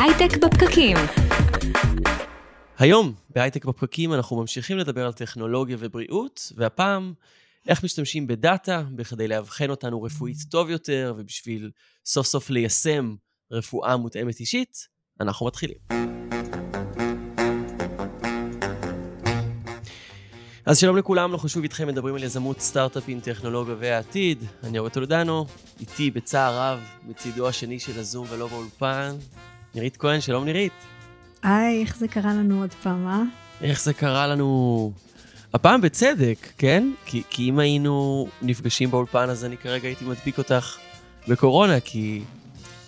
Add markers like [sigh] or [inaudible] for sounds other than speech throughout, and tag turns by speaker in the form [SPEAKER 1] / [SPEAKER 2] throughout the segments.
[SPEAKER 1] הייטק בפקקים.
[SPEAKER 2] היום בהייטק בפקקים אנחנו ממשיכים לדבר על טכנולוגיה ובריאות, והפעם איך משתמשים בדאטה בכדי לאבחן אותנו רפואית טוב יותר, ובשביל סוף סוף ליישם רפואה מותאמת אישית, אנחנו מתחילים. אז שלום לכולם, אנחנו שוב איתכם מדברים על יזמות, סטארט-אפים, טכנולוגיה והעתיד. אני אורי טולדנו, איתי בצער רב, מצידו השני של הזום ולא באולפן, נירית כהן, שלום נירית.
[SPEAKER 3] היי, איך זה קרה לנו עוד פעם, אה?
[SPEAKER 2] איך זה קרה לנו... הפעם בצדק, כן? כי, כי אם היינו נפגשים באולפן, אז אני כרגע הייתי מדביק אותך בקורונה, כי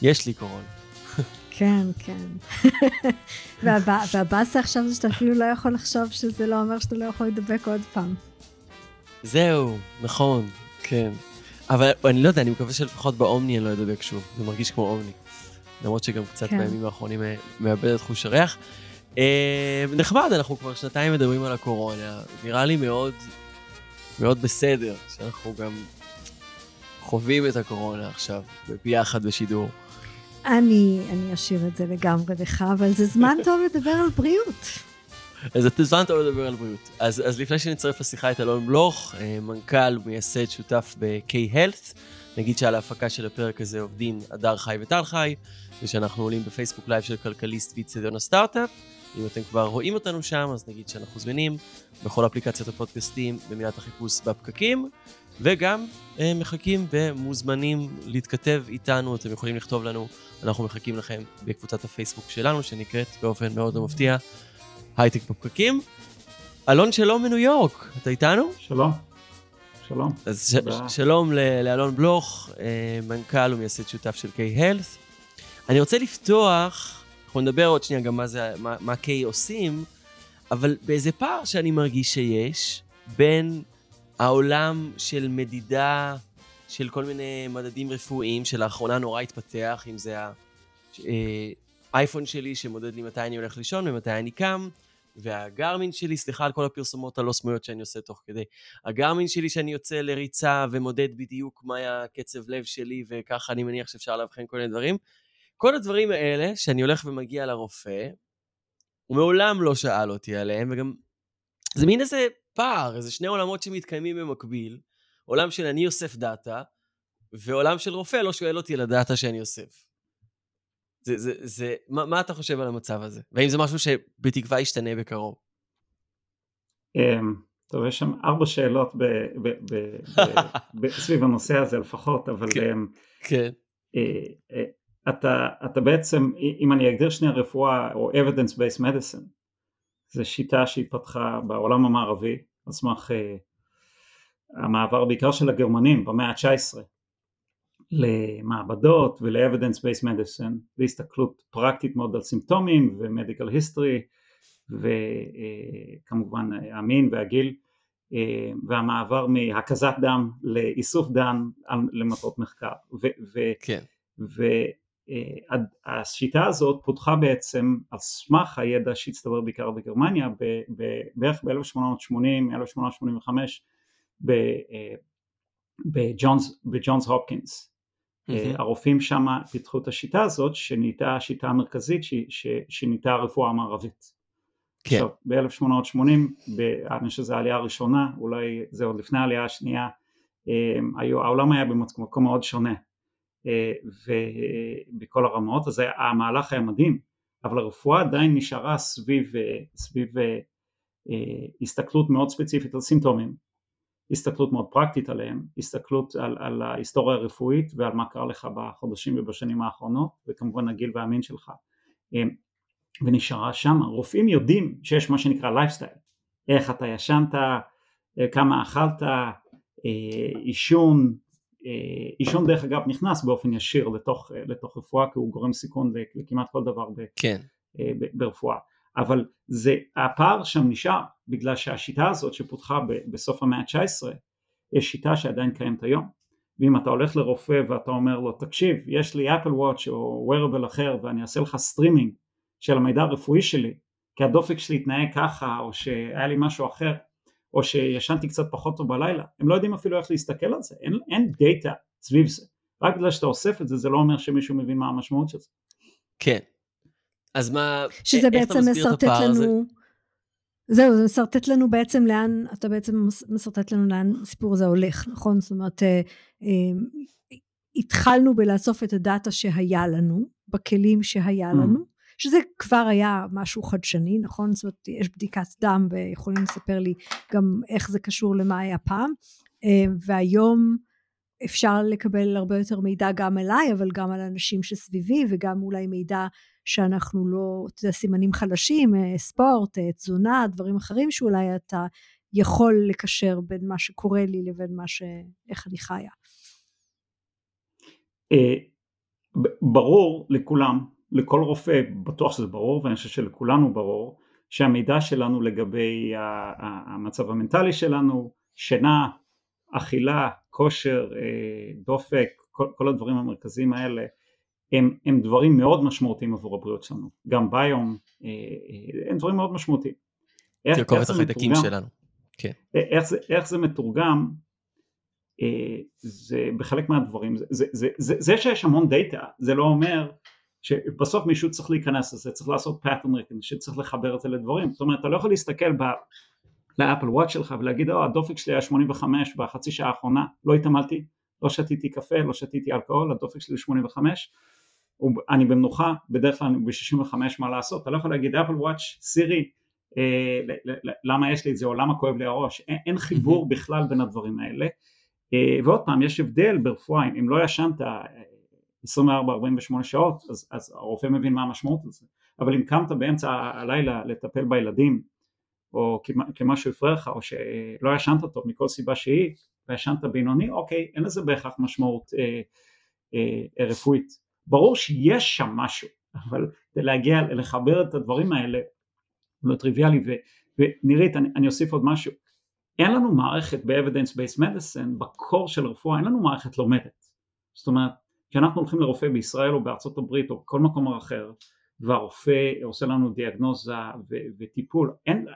[SPEAKER 2] יש לי קורונה.
[SPEAKER 3] כן, כן. [laughs] והבאסה עכשיו זה שאתה אפילו לא יכול לחשוב שזה לא אומר שאתה לא יכול להידבק עוד פעם.
[SPEAKER 2] זהו, נכון, כן. אבל אני לא יודע, אני מקווה שלפחות באומני אני לא אדבק שוב. זה מרגיש כמו אומני. למרות שגם קצת כן. בימים האחרונים אה, מאבד את חוש הריח. אה, נחמד, אנחנו כבר שנתיים מדברים על הקורונה. נראה לי מאוד, מאוד בסדר שאנחנו גם חווים את הקורונה עכשיו, ביחד בשידור.
[SPEAKER 3] אני, אני אשאיר את זה לגמרי לך, אבל זה זמן טוב לדבר על בריאות.
[SPEAKER 2] אז זה זמן טוב לדבר על בריאות. אז, אז לפני שנצטרף לשיחה את אלון בלוך, אה, מנכ"ל ומייסד שותף ב-K Health, נגיד שעל ההפקה של הפרק הזה עובדים הדר חי וטל חי, ושאנחנו עולים בפייסבוק לייב של כלכליסט ואיצטדיון הסטארט-אפ. אם אתם כבר רואים אותנו שם, אז נגיד שאנחנו זמינים בכל אפליקציות הפודקאסטים במילת החיפוש בפקקים, וגם אה, מחכים ומוזמנים להתכתב איתנו, אתם יכולים לכתוב לנו, אנחנו מחכים לכם בקבוצת הפייסבוק שלנו, שנקראת באופן מאוד מפתיע הייטק בפקקים. אלון שלום מניו יורק, אתה איתנו?
[SPEAKER 4] שלום. שלום.
[SPEAKER 2] אז ש- שלום לאלון בלוך, אה, מנכ"ל ומייסד שותף של K-Health. אני רוצה לפתוח, אנחנו נדבר עוד שנייה גם מה, זה, מה, מה K עושים, אבל באיזה פער שאני מרגיש שיש בין העולם של מדידה של כל מיני מדדים רפואיים שלאחרונה נורא התפתח, אם זה האייפון אה, שלי שמודד לי מתי אני הולך לישון ומתי אני קם, והגרמין שלי, סליחה על כל הפרסומות הלא סמויות שאני עושה תוך כדי, הגרמין שלי שאני יוצא לריצה ומודד בדיוק מה היה קצב לב שלי, וככה אני מניח שאפשר לאבחן כל מיני דברים. כל הדברים האלה, שאני הולך ומגיע לרופא, הוא מעולם לא שאל אותי עליהם, וגם זה מין איזה פער, איזה שני עולמות שמתקיימים במקביל, עולם של אני אוסף דאטה, ועולם של רופא לא שואל אותי על הדאטה שאני אוסף. זה, זה, זה, מה, מה אתה חושב על המצב הזה? והאם זה משהו שבתקווה ישתנה בקרוב?
[SPEAKER 4] אמ, טוב, יש שם ארבע שאלות ב, ב, ב, ב, [laughs] סביב הנושא הזה לפחות, אבל...
[SPEAKER 2] כן. אמ, כן.
[SPEAKER 4] אה, אה, אתה, אתה בעצם, אם אני אגדיר שנייה רפואה או evidence based medicine, זו שיטה שהתפתחה בעולם המערבי על סמך uh, המעבר בעיקר של הגרמנים במאה ה-19 למעבדות ול-evidence based medicine, להסתכלות פרקטית מאוד על סימפטומים ו-medical history וכמובן uh, המין והגיל uh, והמעבר מהקזת דם לאיסוף דם למטרות מחקר. ו- כן. אה, השיטה הזאת פותחה בעצם על סמך הידע שהצטבר בעיקר בגרמניה בערך ב-1880-1885 אה, בג'ונס הופקינס. Mm-hmm. הרופאים שם פיתחו את השיטה הזאת שנהייתה השיטה המרכזית שנהייתה הרפואה המערבית. כן. עכשיו ב-1880, אני חושב שזו העלייה הראשונה, אולי זה עוד לפני העלייה השנייה, העולם היה במקום מאוד שונה. אה, ובכל הרמות, אז המהלך היה מדהים, אבל הרפואה עדיין נשארה סביב, אה, סביב אה, הסתכלות מאוד ספציפית על סימפטומים, הסתכלות מאוד פרקטית עליהם, הסתכלות על, על ההיסטוריה הרפואית ועל מה קרה לך בחודשים ובשנים האחרונות, וכמובן הגיל והמין שלך, ונשארה שם. רופאים יודעים שיש מה שנקרא לייפסטייל, איך אתה ישנת, כמה אכלת, עישון, אה, עישון דרך אגב נכנס באופן ישיר לתוך, אה, לתוך רפואה כי הוא גורם סיכון לכמעט כל דבר ב,
[SPEAKER 2] כן.
[SPEAKER 4] אה, ברפואה אבל זה הפער שם נשאר בגלל שהשיטה הזאת שפותחה בסוף המאה ה-19 יש שיטה שעדיין קיימת היום. ואם אתה הולך לרופא ואתה אומר לו תקשיב יש לי Apple Watch או wearable אחר ואני אעשה לך סטרימינג של המידע הרפואי שלי כי הדופק שלי התנהג ככה או שהיה לי משהו אחר או שישנתי קצת פחות טוב בלילה, הם לא יודעים אפילו איך להסתכל על זה, אין, אין דאטה סביב זה, רק בגלל שאתה אוסף את זה, זה לא אומר שמישהו מבין מה המשמעות של זה.
[SPEAKER 2] כן, אז מה,
[SPEAKER 3] שזה בעצם משרטט לנו... זהו, זה משרטט לנו בעצם לאן, אתה בעצם משרטט לנו לאן הסיפור הזה הולך, נכון? זאת אומרת, אה, אה, התחלנו בלאסוף את הדאטה שהיה לנו, בכלים שהיה mm. לנו, שזה כבר היה משהו חדשני, נכון? זאת אומרת, יש בדיקת דם ויכולים לספר לי גם איך זה קשור למה היה פעם, אה, והיום אפשר לקבל הרבה יותר מידע גם אליי, אבל גם על אנשים שסביבי, וגם אולי מידע שאנחנו לא, אתה יודע, סימנים חלשים, אה, ספורט, אה, תזונה, דברים אחרים שאולי אתה יכול לקשר בין מה שקורה לי לבין מה ש... איך אני חיה.
[SPEAKER 4] אה, ברור לכולם, לכל רופא, בטוח שזה ברור, ואני חושב שלכולנו ברור, שהמידע שלנו לגבי המצב המנטלי שלנו, שינה, אכילה, כושר, דופק, כל, כל הדברים המרכזיים האלה, הם, הם דברים מאוד משמעותיים עבור הבריאות שלנו, גם ביום, אה, אה, הם דברים מאוד משמעותיים.
[SPEAKER 2] תרכובת החיידקים שלנו. כן.
[SPEAKER 4] אה, איך זה, איך זה מתורגם, זה בחלק מהדברים, זה, זה, זה, זה, זה שיש המון דאטה, זה לא אומר שבסוף מישהו צריך להיכנס לזה, צריך לעשות pattern recognition, שצריך לחבר את זה לדברים, זאת אומרת אתה לא יכול להסתכל ב... לאפל וואט שלך ולהגיד, או הדופק שלי היה 85 בחצי שעה האחרונה, לא התעמלתי, לא שתיתי קפה, לא שתיתי אלכוהול, הדופק שלי 85, אני במנוחה, בדרך כלל אני ב-65 מה לעשות, אתה לא יכול להגיד אפל וואץ', סירי, אה, למה יש לי את זה או למה כואב לי הראש, אין, אין חיבור בכלל בין הדברים האלה, אה, ועוד פעם יש הבדל ברפואה, אם לא ישנת 24-48 שעות אז, אז הרופא מבין מה המשמעות של זה, אבל אם קמת באמצע הלילה לטפל בילדים או כמשהו הפריע לך או שלא ישנת טוב מכל סיבה שהיא וישנת בינוני, אוקיי, אין לזה בהכרח משמעות אה, אה, רפואית ברור שיש שם משהו, אבל כדי להגיע, לחבר את הדברים האלה, לא טריוויאלי, ו, ונירית, אני, אני אוסיף עוד משהו, אין לנו מערכת ב-evidence based medicine, בקור של רפואה, אין לנו מערכת לומדת, זאת אומרת, כשאנחנו הולכים לרופא בישראל או בארצות הברית או בכל מקום אחר, והרופא עושה לנו דיאגנוזה ו- וטיפול, אין,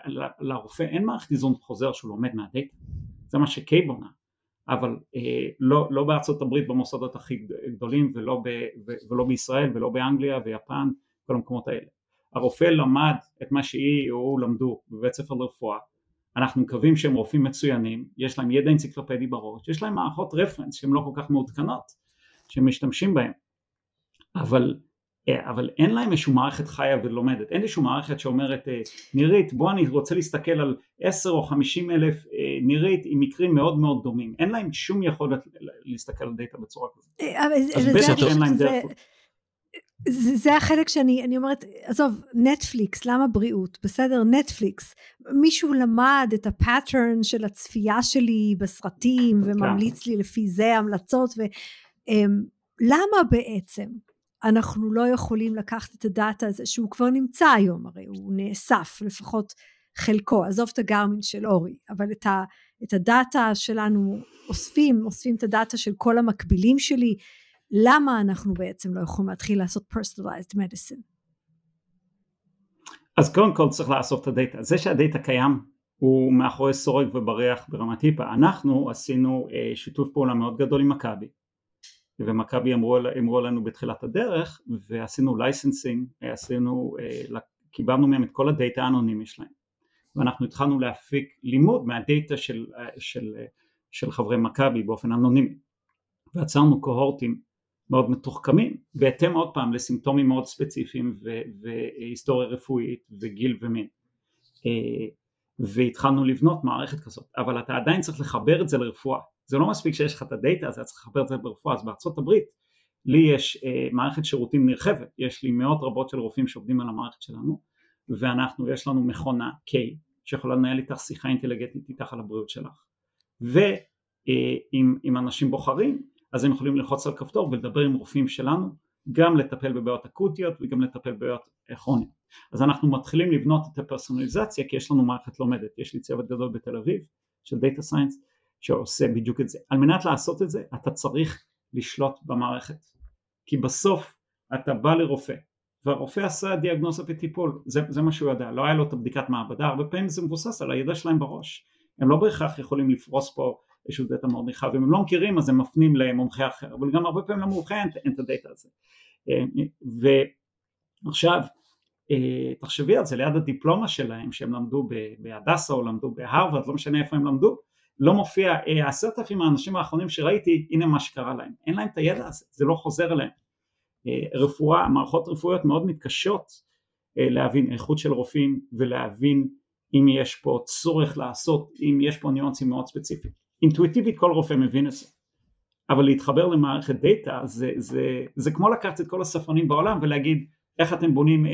[SPEAKER 4] לרופא אין מערכת איזון חוזר שהוא לומד מהדאטה, זה מה שקיי בונה, אבל אה, לא, לא בארצות הברית במוסדות הכי גדולים ולא, ב, ולא בישראל ולא באנגליה ויפן כל המקומות האלה. הרופא למד את מה שהיא או הוא למדו בבית ספר לרפואה, אנחנו מקווים שהם רופאים מצוינים, יש להם ידע אנציקלופדי בראש, יש להם מערכות רפרנס שהן לא כל כך מעודכנות שהם משתמשים בהן, אבל אבל אין להם איזושהי מערכת חיה ולומדת, אין איזושהי מערכת שאומרת אה, נירית בוא אני רוצה להסתכל על 10 או 50 אלף אה, נירית עם מקרים מאוד מאוד דומים, אין להם שום יכולת להסתכל על דאטה בצורה כזאת, אז בטח שאין להם דרך.
[SPEAKER 3] זה, זה החלק שאני אני אומרת עזוב נטפליקס למה בריאות? בסדר נטפליקס. מישהו למד את ה pattern של הצפייה שלי בסרטים כן. וממליץ לי לפי זה המלצות ולמה בעצם אנחנו לא יכולים לקחת את הדאטה הזה שהוא כבר נמצא היום הרי הוא נאסף לפחות חלקו. עזוב את הגרמין של אורי אבל את, ה, את הדאטה שלנו אוספים אוספים את הדאטה של כל המקבילים שלי. למה אנחנו בעצם לא יכולים להתחיל לעשות personalized medicine?
[SPEAKER 4] אז קודם כל צריך לאסוף את הדאטה. זה שהדאטה קיים הוא מאחורי סורג ובריח ברמת היפה אנחנו עשינו אה, שיתוף פעולה מאוד גדול עם מכבי ומכבי אמרו, אמרו לנו בתחילת הדרך ועשינו licensing, עשינו, אה, קיבלנו מהם את כל הדאטה האנונימי שלהם. ואנחנו התחלנו להפיק לימוד מהדאטה של, אה, של, אה, של חברי מכבי באופן אנונימי. ויצרנו cohorts מאוד מתוחכמים בהתאם עוד פעם לסימפטומים מאוד ספציפיים והיסטוריה רפואית וגיל ומין. והתחלנו לבנות מערכת כזאת. אבל אתה עדיין צריך לחבר את זה לרפואה זה לא מספיק שיש לך את הדאטה הזה, צריך לחבר את זה ברפואה, אז בארצות הברית לי יש אה, מערכת שירותים נרחבת, יש לי מאות רבות של רופאים שעובדים על המערכת שלנו ואנחנו, יש לנו מכונה K שיכולה לנהל איתך שיחה אינטליגנטית איתך על הבריאות שלך. ואם אה, אנשים בוחרים אז הם יכולים ללחוץ על כפתור ולדבר עם רופאים שלנו גם לטפל בבעיות אקוטיות וגם לטפל בבעיות כרוניות. אז אנחנו מתחילים לבנות את הפרסונליזציה כי יש לנו מערכת לומדת, יש לי צוות גדול בתל אביב של data science שעושה בדיוק את זה. על מנת לעשות את זה אתה צריך לשלוט במערכת. כי בסוף אתה בא לרופא והרופא עשה דיאגנוזה וטיפול. זה, זה מה שהוא יודע. לא היה לו את הבדיקת מעבדה. הרבה פעמים זה מבוסס על הידע שלהם בראש. הם לא בהכרח יכולים לפרוס פה איזשהו דאטה מאוד נרחב. אם הם לא מכירים אז הם מפנים למומחה אחר. אבל גם הרבה פעמים למומחה אין, אין את הדאטה הזה. אה, ועכשיו תחשבי על זה. ליד הדיפלומה שלהם שהם למדו בהדסה או למדו בהרווארד לא משנה איפה הם למדו לא מופיע עשרת אלפים האנשים האחרונים שראיתי הנה מה שקרה להם. אין להם את הידע הזה זה לא חוזר אליהם. רפואה מערכות רפואיות מאוד מתקשות להבין איכות של רופאים ולהבין אם יש פה צורך לעשות אם יש פה ניואנסים מאוד ספציפיים. אינטואיטיבית כל רופא מבין את זה. אבל להתחבר למערכת דאטה זה, זה, זה כמו לקחת את כל הספרנים בעולם ולהגיד איך אתם בונים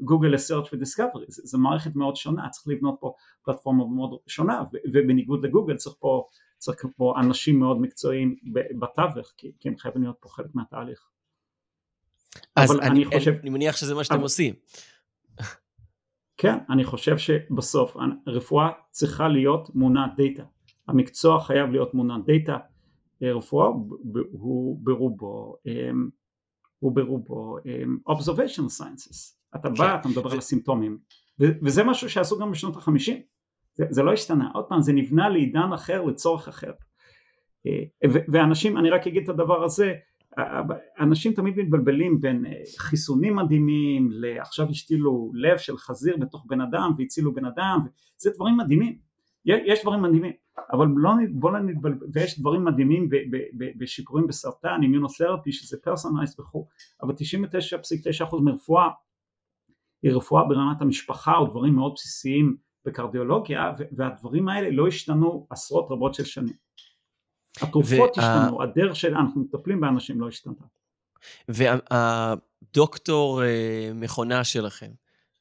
[SPEAKER 4] גוגל ל search ו discovery, זו מערכת מאוד שונה, צריך לבנות פה פלטפורמה מאוד שונה ובניגוד לגוגל צריך פה, צריך פה אנשים מאוד מקצועיים בתווך כי, כי הם חייבים להיות פה חלק מהתהליך.
[SPEAKER 2] אז אני, אני, חושב... אני מניח שזה מה שאתם אבל... עושים. [laughs]
[SPEAKER 4] כן, אני חושב שבסוף רפואה צריכה להיות מונעת דאטה, המקצוע חייב להיות מונעת דאטה, רפואה הוא ברובו אמ, הוא ברובו um, observational sciences, אתה בא, כן. אתה מדבר על הסימפטומים, וזה משהו שעשו גם בשנות החמישים, זה, זה לא השתנה, עוד פעם זה נבנה לעידן אחר לצורך אחר, אה, ואנשים, אני רק אגיד את הדבר הזה, אנשים תמיד מתבלבלים בין אה, חיסונים מדהימים לעכשיו השתילו לב של חזיר בתוך בן אדם והצילו בן אדם, זה דברים מדהימים, יש דברים מדהימים, אבל לא, בוא לא נתבלבל, ויש דברים מדהימים בשיפורים בסרטן, immunotherapy שזה personalized וכו', אבל 99.9% מרפואה היא רפואה ברמת המשפחה או דברים מאוד בסיסיים בקרדיולוגיה והדברים האלה לא השתנו עשרות רבות של שנים. התרופות השתנו, הדרך שאנחנו מטפלים באנשים לא השתנתה.
[SPEAKER 2] והדוקטור אה, מכונה שלכם,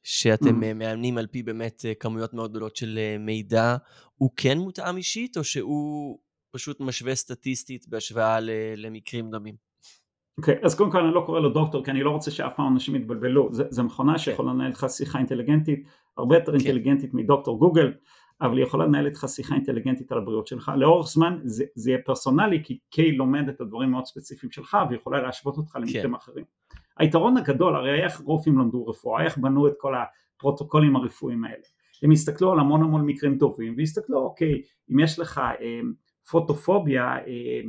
[SPEAKER 2] שאתם mm. מאמנים על פי באמת אה, כמויות מאוד גדולות של אה, מידע, הוא כן מותאם אישית, או שהוא פשוט משווה סטטיסטית בהשוואה למקרים דומים?
[SPEAKER 4] אוקיי, okay, אז קודם כל אני לא קורא לו דוקטור, כי אני לא רוצה שאף פעם אנשים יתבלבלו, זו מכונה okay. כן. שיכולה לנהל לך שיחה אינטליגנטית, הרבה יותר okay. כן. אינטליגנטית מדוקטור גוגל, אבל היא יכולה לנהל איתך שיחה אינטליגנטית על הבריאות שלך, לאורך זמן זה, זה יהיה פרסונלי, כי קיי לומד את הדברים מאוד ספציפיים שלך, והיא יכולה להשוות אותך למקרים כן. אחרים. היתרון הגדול, הרי איך רופאים למדו רפואה, איך בנו את כל הפרוטוקולים הרפואיים האלה. הם הסתכלו על המון המון מקרים טובים, והסתכלו, אוקיי, אם יש לך אה, פוטופוביה, אה,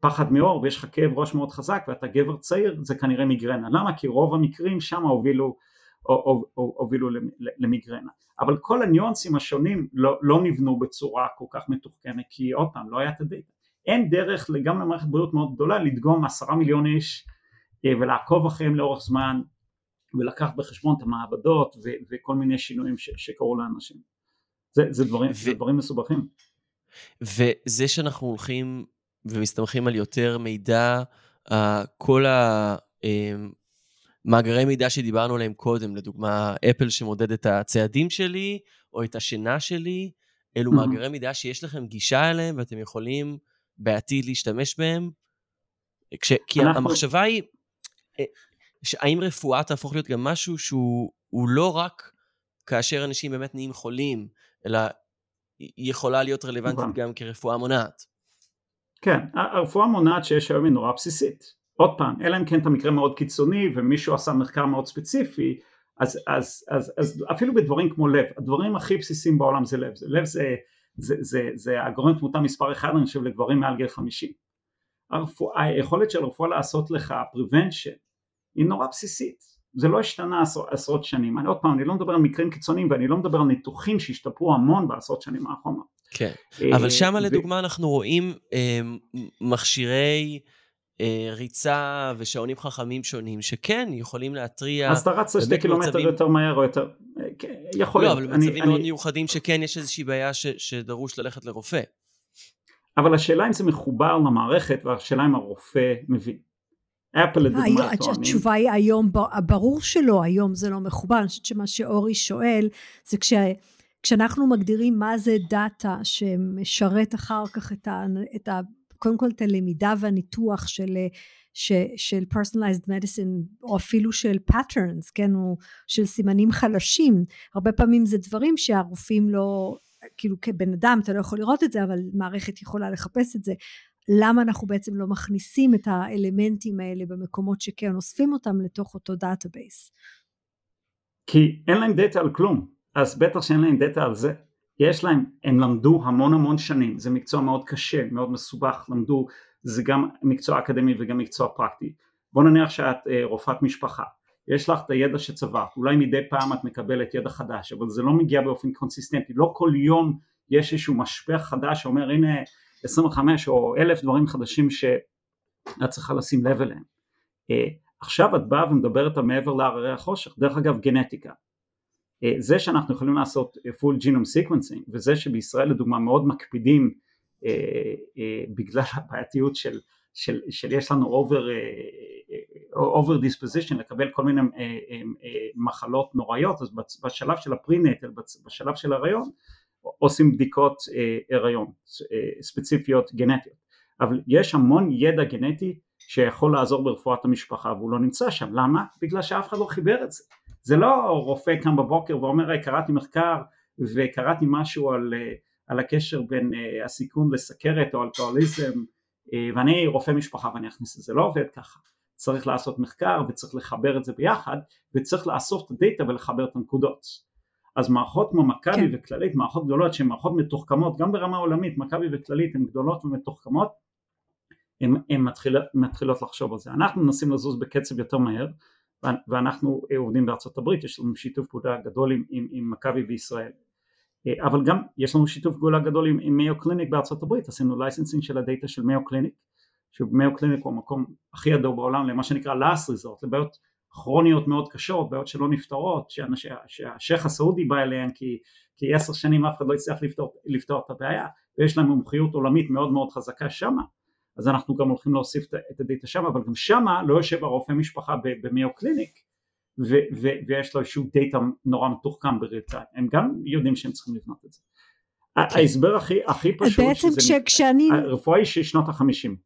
[SPEAKER 4] פחד מאור ויש לך כאב ראש מאוד חזק ואתה גבר צעיר, זה כנראה מיגרנה. למה? כי רוב המקרים שם הובילו, הובילו למיגרנה. אבל כל הניואנסים השונים לא, לא נבנו בצורה כל כך מתוחכמת, כי עוד פעם, לא היה את הדאטה. אין דרך, גם למערכת בריאות מאוד גדולה, לדגום עשרה מיליון איש ולעקוב אחריהם לאורך זמן ולקח בחשבון את המעבדות ו- וכל מיני שינויים ש- שקרו לאנשים. זה, זה, דברים, ו- זה דברים מסובכים.
[SPEAKER 2] וזה שאנחנו הולכים ומסתמכים על יותר מידע, uh, כל המאגרי אמ, מידע שדיברנו עליהם קודם, לדוגמה אפל שמודד את הצעדים שלי או את השינה שלי, אלו mm-hmm. מאגרי מידע שיש לכם גישה אליהם ואתם יכולים בעתיד להשתמש בהם. כש, כי אנחנו... המחשבה היא, אה, האם רפואה תהפוך להיות גם משהו שהוא לא רק כאשר אנשים באמת נהיים חולים, אלא יכולה להיות רלוונטית נכון. גם כרפואה מונעת.
[SPEAKER 4] כן, הרפואה מונעת שיש היום היא נורא בסיסית. עוד פעם, אלא אם כן את המקרה מאוד קיצוני ומישהו עשה מחקר מאוד ספציפי, אז, אז, אז, אז אפילו בדברים כמו לב, הדברים הכי בסיסיים בעולם זה לב, זה, לב זה, זה, זה, זה הגורם תמותה מספר אחד אני חושב לגברים מעל גיל 50. הרפואה, היכולת של רפואה לעשות לך prevention היא נורא בסיסית, זה לא השתנה עשר, עשרות שנים, אני עוד פעם, אני לא מדבר על מקרים קיצוניים ואני לא מדבר על ניתוחים שהשתפרו המון בעשרות שנים האחרונות.
[SPEAKER 2] כן, אה, אבל שם לדוגמה אנחנו רואים אה, מכשירי אה, ריצה ושעונים חכמים שונים שכן יכולים להתריע.
[SPEAKER 4] אז אתה רץ שתי קילומטר מצבים... יותר מהר או יותר, כן, יכול
[SPEAKER 2] לא, להיות. לא, אבל במצבים מאוד אני... מיוחדים שכן יש איזושהי בעיה ש, שדרוש ללכת לרופא.
[SPEAKER 4] אבל השאלה אם זה מחובר למערכת והשאלה אם הרופא מבין. אפל לדוגמה
[SPEAKER 3] טוענים. התשובה היא היום, ברור שלא, היום זה לא מחובר, אני חושבת שמה שאורי שואל זה כש... כשאנחנו מגדירים מה זה דאטה שמשרת אחר כך את ה... את ה קודם כל את הלמידה והניתוח של, ש, של personalized medicine או אפילו של patterns, כן, או של סימנים חלשים, הרבה פעמים זה דברים שהרופאים לא, כאילו כבן אדם אתה לא יכול לראות את זה אבל מערכת יכולה לחפש את זה למה אנחנו בעצם לא מכניסים את האלמנטים האלה במקומות שכן אוספים אותם לתוך אותו database?
[SPEAKER 4] כי אין להם דאטה על כלום, אז בטח שאין להם דאטה על זה. יש להם, הם למדו המון המון שנים, זה מקצוע מאוד קשה, מאוד מסובך, למדו, זה גם מקצוע אקדמי וגם מקצוע פרקטי. בוא נניח שאת אה, רופאת משפחה, יש לך את הידע שצברת, אולי מדי פעם את מקבלת ידע חדש, אבל זה לא מגיע באופן קונסיסטנטי, לא כל יום יש איזשהו משפך חדש שאומר הנה 25 או אלף דברים חדשים שאת צריכה לשים לב אליהם. אה, עכשיו את באה ומדברת על מעבר להררי החושך, דרך אגב גנטיקה. אה, זה שאנחנו יכולים לעשות full genome sequencing וזה שבישראל לדוגמה מאוד מקפידים אה, בגלל הבעייתיות של, של, של יש לנו over, over disposition לקבל כל מיני מחלות נוראיות אז בשלב של הפרינטל, בשלב של הריון עושים בדיקות הריון ספציפיות גנטיות. אבל יש המון ידע גנטי שיכול לעזור ברפואת המשפחה והוא לא נמצא שם, למה? בגלל שאף אחד לא חיבר את זה, זה לא רופא קם בבוקר ואומר קראתי מחקר וקראתי משהו על, על הקשר בין הסיכון לסכרת או אלכוהוליזם ואני רופא משפחה ואני אכניס את זה, לא עובד ככה, צריך לעשות מחקר וצריך לחבר את זה ביחד וצריך לאסוף את הדאטה ולחבר את הנקודות אז מערכות כמו מכבי כן. וכללית, מערכות גדולות שהן מערכות מתוחכמות גם ברמה עולמית, מכבי וכללית הן גדולות ומתוחכמות הן מתחיל, מתחילות לחשוב על זה. אנחנו מנסים לזוז בקצב יותר מהר ואנחנו עובדים בארצות הברית, יש לנו שיתוף פעולה גדול עם, עם, עם מכבי בישראל אבל גם יש לנו שיתוף פעולה גדול עם, עם Mayo Clinic בארצות הברית, עשינו licensing של הדאטה של Mayo Clinic ש Mayo Clinic הוא המקום הכי ידוע בעולם למה שנקרא last resort, לבעיות כרוניות מאוד קשות, בעיות שלא נפתרות, שהשייח' הסעודי בא אליהן כי, כי עשר שנים אף אחד לא הצליח לפתור, לפתור את הבעיה ויש להם מומחיות עולמית מאוד מאוד חזקה שמה אז אנחנו גם הולכים להוסיף את הדאטה שם, אבל גם שמה לא יושב הרופא משפחה ב Mayo Clinic ו- ו- ויש לו איזשהו דאטה נורא מתוחכם ב real הם גם יודעים שהם צריכים לבנות את זה. כן. ההסבר הכי, הכי פשוט,
[SPEAKER 3] בעצם שזה כשאני...
[SPEAKER 4] הרפואה היא של שנות החמישים.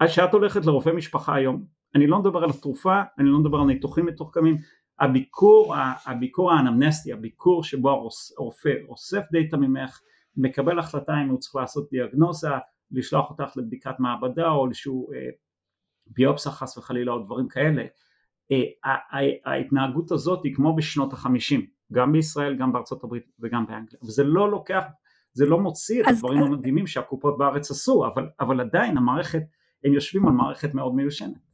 [SPEAKER 4] עד שאת הולכת לרופא משפחה היום, אני לא מדבר על התרופה, אני לא מדבר על ניתוחים מתוחכמים, הביקור, הביקור האנמנסטי, הביקור שבו הרופא אוסף דאטה ממך, מקבל החלטה אם הוא צריך לעשות דיאגנוזה, לשלוח אותך לבדיקת מעבדה או לאיזשהו אה, ביופסה חס וחלילה או דברים כאלה. אה, ההתנהגות הזאת היא כמו בשנות החמישים, גם בישראל, גם בארצות הברית וגם באנגליה, וזה לא לוקח, זה לא מוציא את הדברים המדהימים שהקופות בארץ עשו, אבל, אבל עדיין המערכת, הם יושבים על מערכת מאוד מיושנת.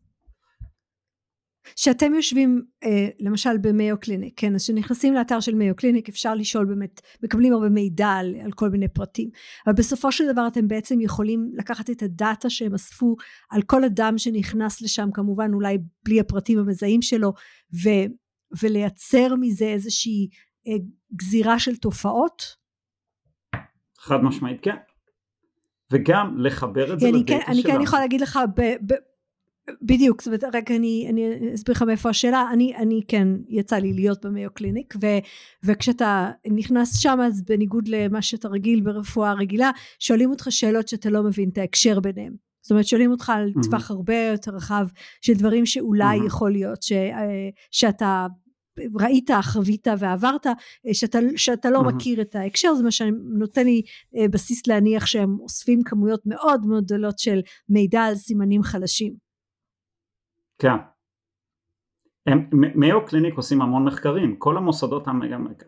[SPEAKER 3] שאתם יושבים אה, למשל במיו קליניק, כן, אז כשנכנסים לאתר של מיו קליניק אפשר לשאול באמת, מקבלים הרבה מידע על, על כל מיני פרטים, אבל בסופו של דבר אתם בעצם יכולים לקחת את הדאטה שהם אספו על כל אדם שנכנס לשם, כמובן אולי בלי הפרטים המזהים שלו, ו, ולייצר מזה איזושהי אה, גזירה של תופעות?
[SPEAKER 4] חד משמעית כן. וגם לחבר את זה
[SPEAKER 3] לדאטה שלנו. אני כן יכולה להגיד לך ב, ב, בדיוק, זאת אומרת, רק אני, אני אסביר לך מאיפה השאלה, אני, אני כן, יצא לי להיות במיו קליניק, ו, וכשאתה נכנס שם, אז בניגוד למה שאתה רגיל ברפואה רגילה, שואלים אותך שאלות שאתה לא מבין את ההקשר ביניהם. זאת אומרת, שואלים אותך על mm-hmm. טווח הרבה יותר רחב של דברים שאולי mm-hmm. יכול להיות ש, אה, שאתה ראית, חווית ועברת, אה, שאתה, שאתה לא mm-hmm. מכיר את ההקשר, זה מה שנותן לי אה, בסיס להניח שהם אוספים כמויות מאוד מאוד גדולות של מידע על סימנים חלשים.
[SPEAKER 4] כן. מאו קליניק עושים המון מחקרים, כל המוסדות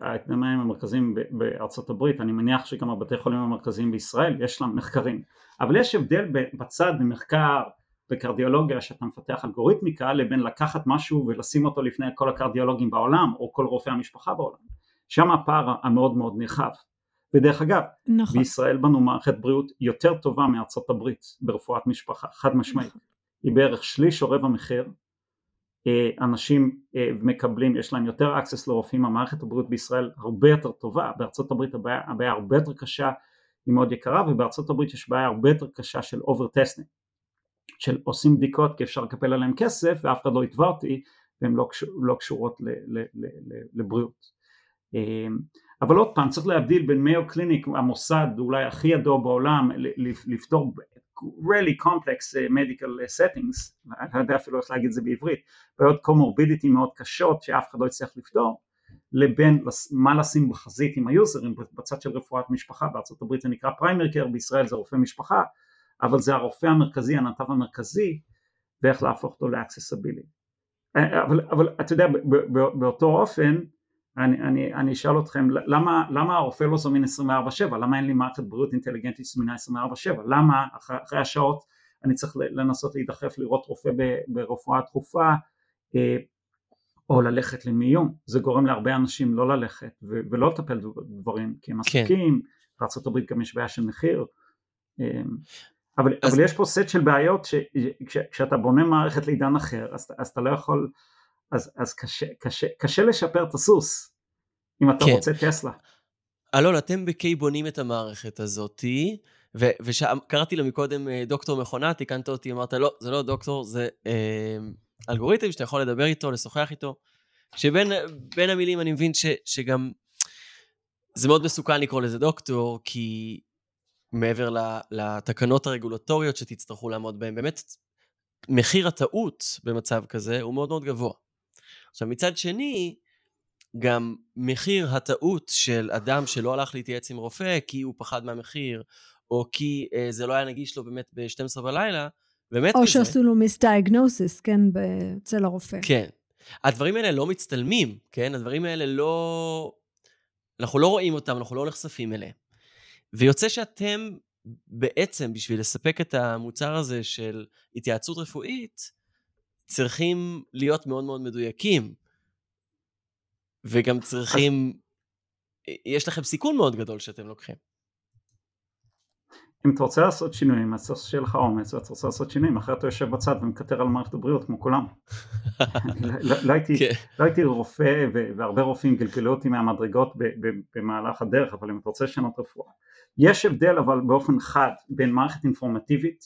[SPEAKER 4] האקדמיים המרכזיים בארצות הברית, אני מניח שגם הבתי חולים המרכזיים בישראל יש להם מחקרים, אבל יש הבדל בצד במחקר בקרדיולוגיה שאתה מפתח אלגוריתמיקה לבין לקחת משהו ולשים אותו לפני כל הקרדיולוגים בעולם או כל רופאי המשפחה בעולם, שם הפער המאוד מאוד נרחב, ודרך אגב נכון. בישראל בנו מערכת בריאות יותר טובה מארצות הברית ברפואת משפחה, חד משמעית. נכון. היא בערך שליש או רבע מחיר. אה, אנשים אה, מקבלים, יש להם יותר access לרופאים, המערכת הבריאות בישראל הרבה יותר טובה, בארצות הברית הבעיה, הבעיה הרבה יותר קשה, היא מאוד יקרה ובארצות הברית יש בעיה הרבה יותר קשה של over testing, של עושים בדיקות כי אפשר לקפל עליהם כסף ואף אחד לא יתבע אותי והן לא, קשור, לא קשורות ל, ל, ל, ל, לבריאות. אה, אבל עוד פעם צריך להבדיל בין מאו קליניק המוסד אולי הכי ידוע בעולם לפתור really complex uh, medical uh, settings, אני לא יודע אפילו איך להגיד את זה בעברית, בעיות קומורבידיטי מאוד קשות שאף אחד לא יצליח לפתור, לבין מה לשים בחזית עם היוזרים בצד של רפואת משפחה, בארצות הברית זה נקרא פריימר קר, בישראל זה רופא משפחה, אבל זה הרופא המרכזי, הנתב המרכזי, ואיך להפוך אותו לאקססבילי. אה, אבל, אבל אתה יודע, באותו אופן, אני, אני, אני אשאל אתכם למה, למה הרופא לא זמין 24/7 למה אין לי מערכת בריאות אינטליגנטית זמינה 24/7 למה אחרי, אחרי השעות אני צריך לנסות להידחף לראות רופא ברפואה דחופה אה, או ללכת למיון, זה גורם להרבה אנשים לא ללכת ו- ולא לטפל בדברים כי הם. עסוקים, כן. הברית גם יש בעיה של מחיר, אבל, אז... אבל יש פה סט של בעיות שכשאתה בונה מערכת לעידן אחר אז, אז אתה לא יכול, אז, אז קשה, קשה, קשה לשפר את הסוס אם אתה כן. רוצה טסלה.
[SPEAKER 2] אלון, אתם בקיי בונים את המערכת הזאתי, וקראתי לה מקודם אה, דוקטור מכונה, תיקנת אותי, אמרת לא, זה לא דוקטור, זה אה, אלגוריתם שאתה יכול לדבר איתו, לשוחח איתו, שבין המילים אני מבין ש, שגם זה מאוד מסוכן לקרוא לזה דוקטור, כי מעבר לתקנות הרגולטוריות שתצטרכו לעמוד בהן, באמת מחיר הטעות במצב כזה הוא מאוד מאוד גבוה. עכשיו מצד שני, גם מחיר הטעות של אדם שלא הלך להתייעץ עם רופא כי הוא פחד מהמחיר, או כי אה, זה לא היה נגיש לו באמת ב-12 בלילה, באמת
[SPEAKER 3] או
[SPEAKER 2] כזה.
[SPEAKER 3] או שעשו לו מיסדיאגנוסיס, כן, אצל הרופא.
[SPEAKER 2] כן. הדברים האלה לא מצטלמים, כן? הדברים האלה לא... אנחנו לא רואים אותם, אנחנו לא נחשפים אליהם. ויוצא שאתם בעצם, בשביל לספק את המוצר הזה של התייעצות רפואית, צריכים להיות מאוד מאוד מדויקים. וגם צריכים... יש לכם סיכון מאוד גדול שאתם לוקחים.
[SPEAKER 4] אם אתה רוצה לעשות שינויים אז צריך שיהיה לך אומץ ואתה רוצה לעשות שינויים אחרת אתה יושב בצד ומקטר על מערכת הבריאות כמו כולם. [laughs] לא, לא, הייתי, כן. לא הייתי רופא והרבה רופאים גלגלו אותי מהמדרגות במהלך הדרך אבל אם אתה רוצה לשנות רפואה. יש הבדל אבל באופן חד בין מערכת אינפורמטיבית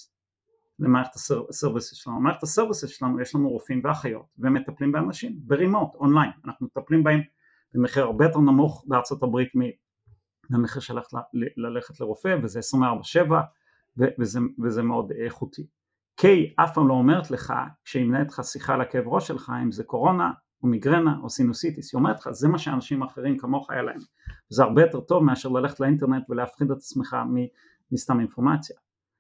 [SPEAKER 4] למערכת ה services שלנו. מערכת ה services שלנו יש לנו רופאים ואחיות ומטפלים באנשים ב remote אונליין אנחנו מטפלים בהם במחיר הרבה יותר נמוך בארצות הברית מהמחיר של ללכת לרופא וזה 24/7 וזה, וזה מאוד איכותי. K אף פעם לא אומרת לך כשהיא מנהלת לך שיחה על הכאב ראש שלך אם זה קורונה או מיגרנה או סינוסיטיס, היא אומרת לך זה מה שאנשים אחרים כמוך היה להם, זה הרבה יותר טוב מאשר ללכת לאינטרנט ולהפחיד את עצמך מסתם אינפורמציה.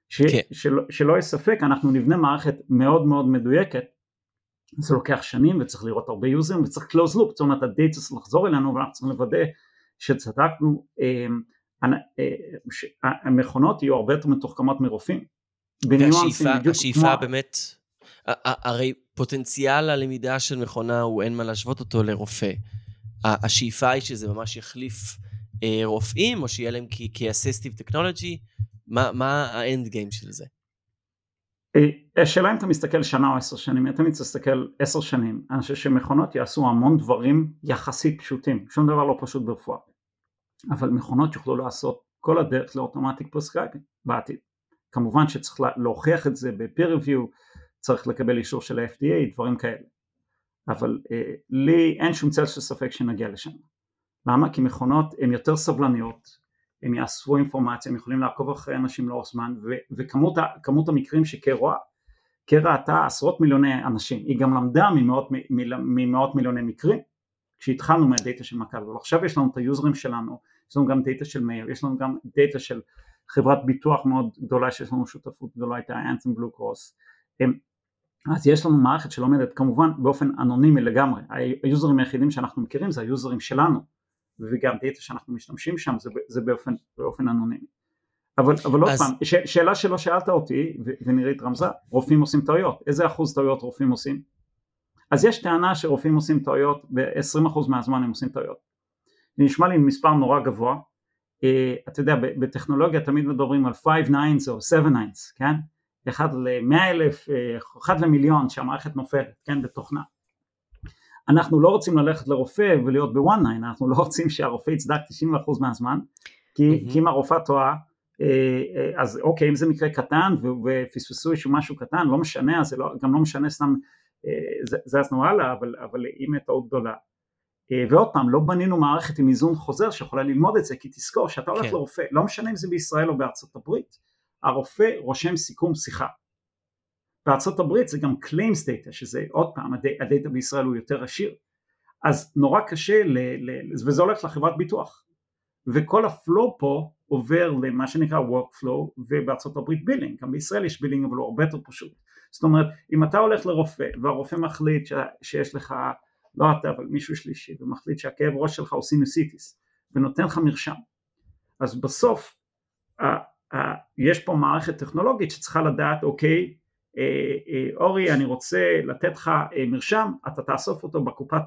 [SPEAKER 4] ש, כן. שלא, שלא יהיה ספק אנחנו נבנה מערכת מאוד מאוד מדויקת זה לוקח שנים וצריך לראות הרבה יוזרים וצריך close loop, זאת אומרת הדאטה צריך לחזור אלינו ואנחנו צריכים לוודא שצדקנו, אמ, אה, המכונות יהיו הרבה יותר מתוחכמות מרופאים.
[SPEAKER 2] והשאיפה באמת, הרי פוטנציאל הלמידה של מכונה הוא אין מה להשוות אותו לרופא. השאיפה היא שזה ממש יחליף אה, רופאים, או שיהיה להם כ assistive טכנולוגי, מה ה end game של זה?
[SPEAKER 4] אה, השאלה אם אתה מסתכל שנה או עשר שנים, אתה מסתכל עשר שנים, אני חושב שמכונות יעשו המון דברים יחסית פשוטים, שום דבר לא פשוט ברפואה. אבל מכונות יוכלו לעשות כל הדרך ל automatic prescribing בעתיד. כמובן שצריך להוכיח את זה ב-peer צריך לקבל אישור של ה-FDA, דברים כאלה. אבל אה, לי אין שום צל של ספק שנגיע לשם. למה? כי מכונות הן יותר סבלניות, הן יאספו אינפורמציה, הם יכולים לעקוב אחרי אנשים לאורך זמן, ו- וכמות המקרים ש-K רואה, K ראתה עשרות מיליוני אנשים, היא גם למדה ממאות, ממאות מיליוני מקרים, כשהתחלנו מהדאטה של מכבי, אבל עכשיו יש לנו את היוזרים שלנו, יש לנו גם דאטה של מאיר, יש לנו גם דאטה של חברת ביטוח מאוד גדולה שיש לנו שותפות גדולה איתה, Anthem Blue Cross, אז יש לנו מערכת שלומדת כמובן באופן אנונימי לגמרי, היוזרים היחידים שאנחנו מכירים זה היוזרים שלנו, וגם דאטה שאנחנו משתמשים שם זה, זה באופן, באופן אנונימי. אבל, אבל עוד אז... פעם, ש, שאלה שלא שאלת אותי ונירית רמזה, רופאים עושים טעויות, איזה אחוז טעויות רופאים עושים? אז יש טענה שרופאים עושים טעויות, ב-20% מהזמן הם עושים טעויות. זה נשמע לי מספר נורא גבוה, uh, אתה יודע בטכנולוגיה תמיד מדברים על 5 nines או 7 nines, כן? אחד ל-100 אלף, אה, אחד למיליון שהמערכת נופלת, כן, בתוכנה. אנחנו לא רוצים ללכת לרופא ולהיות ב-one nine, אנחנו לא רוצים שהרופא יצדק 90% מהזמן, כי, mm-hmm. כי אם הרופאה טועה, אה, אז אוקיי, אם זה מקרה קטן ופספסו איזשהו משהו קטן, לא משנה, אז זה לא, גם לא משנה סתם זזנו הלאה, אבל, אבל אם טעות גדולה. אה, ועוד פעם, לא בנינו מערכת עם איזון חוזר שיכולה ללמוד את זה, כי תזכור, שאתה הולך כן. לרופא, לא משנה אם זה בישראל או בארצות הברית, הרופא רושם סיכום שיחה. בארצות הברית זה גם claims data, שזה עוד פעם, הדאטה בישראל הוא יותר עשיר, אז נורא קשה, ל, ל, וזה הולך לחברת ביטוח, וכל ה flow פה עובר למה שנקרא workflow, ובארצות הברית billing, גם בישראל יש billing אבל הוא הרבה יותר פשוט. זאת אומרת, אם אתה הולך לרופא והרופא מחליט ש, שיש לך, לא אתה אבל מישהו שלישי, ומחליט שהכאב ראש שלך הוא סינוסיטיס, ונותן לך מרשם, אז בסוף יש פה מערכת טכנולוגית שצריכה לדעת, אוקיי, אורי אני רוצה לתת לך מרשם אתה תאסוף אותו בקופת,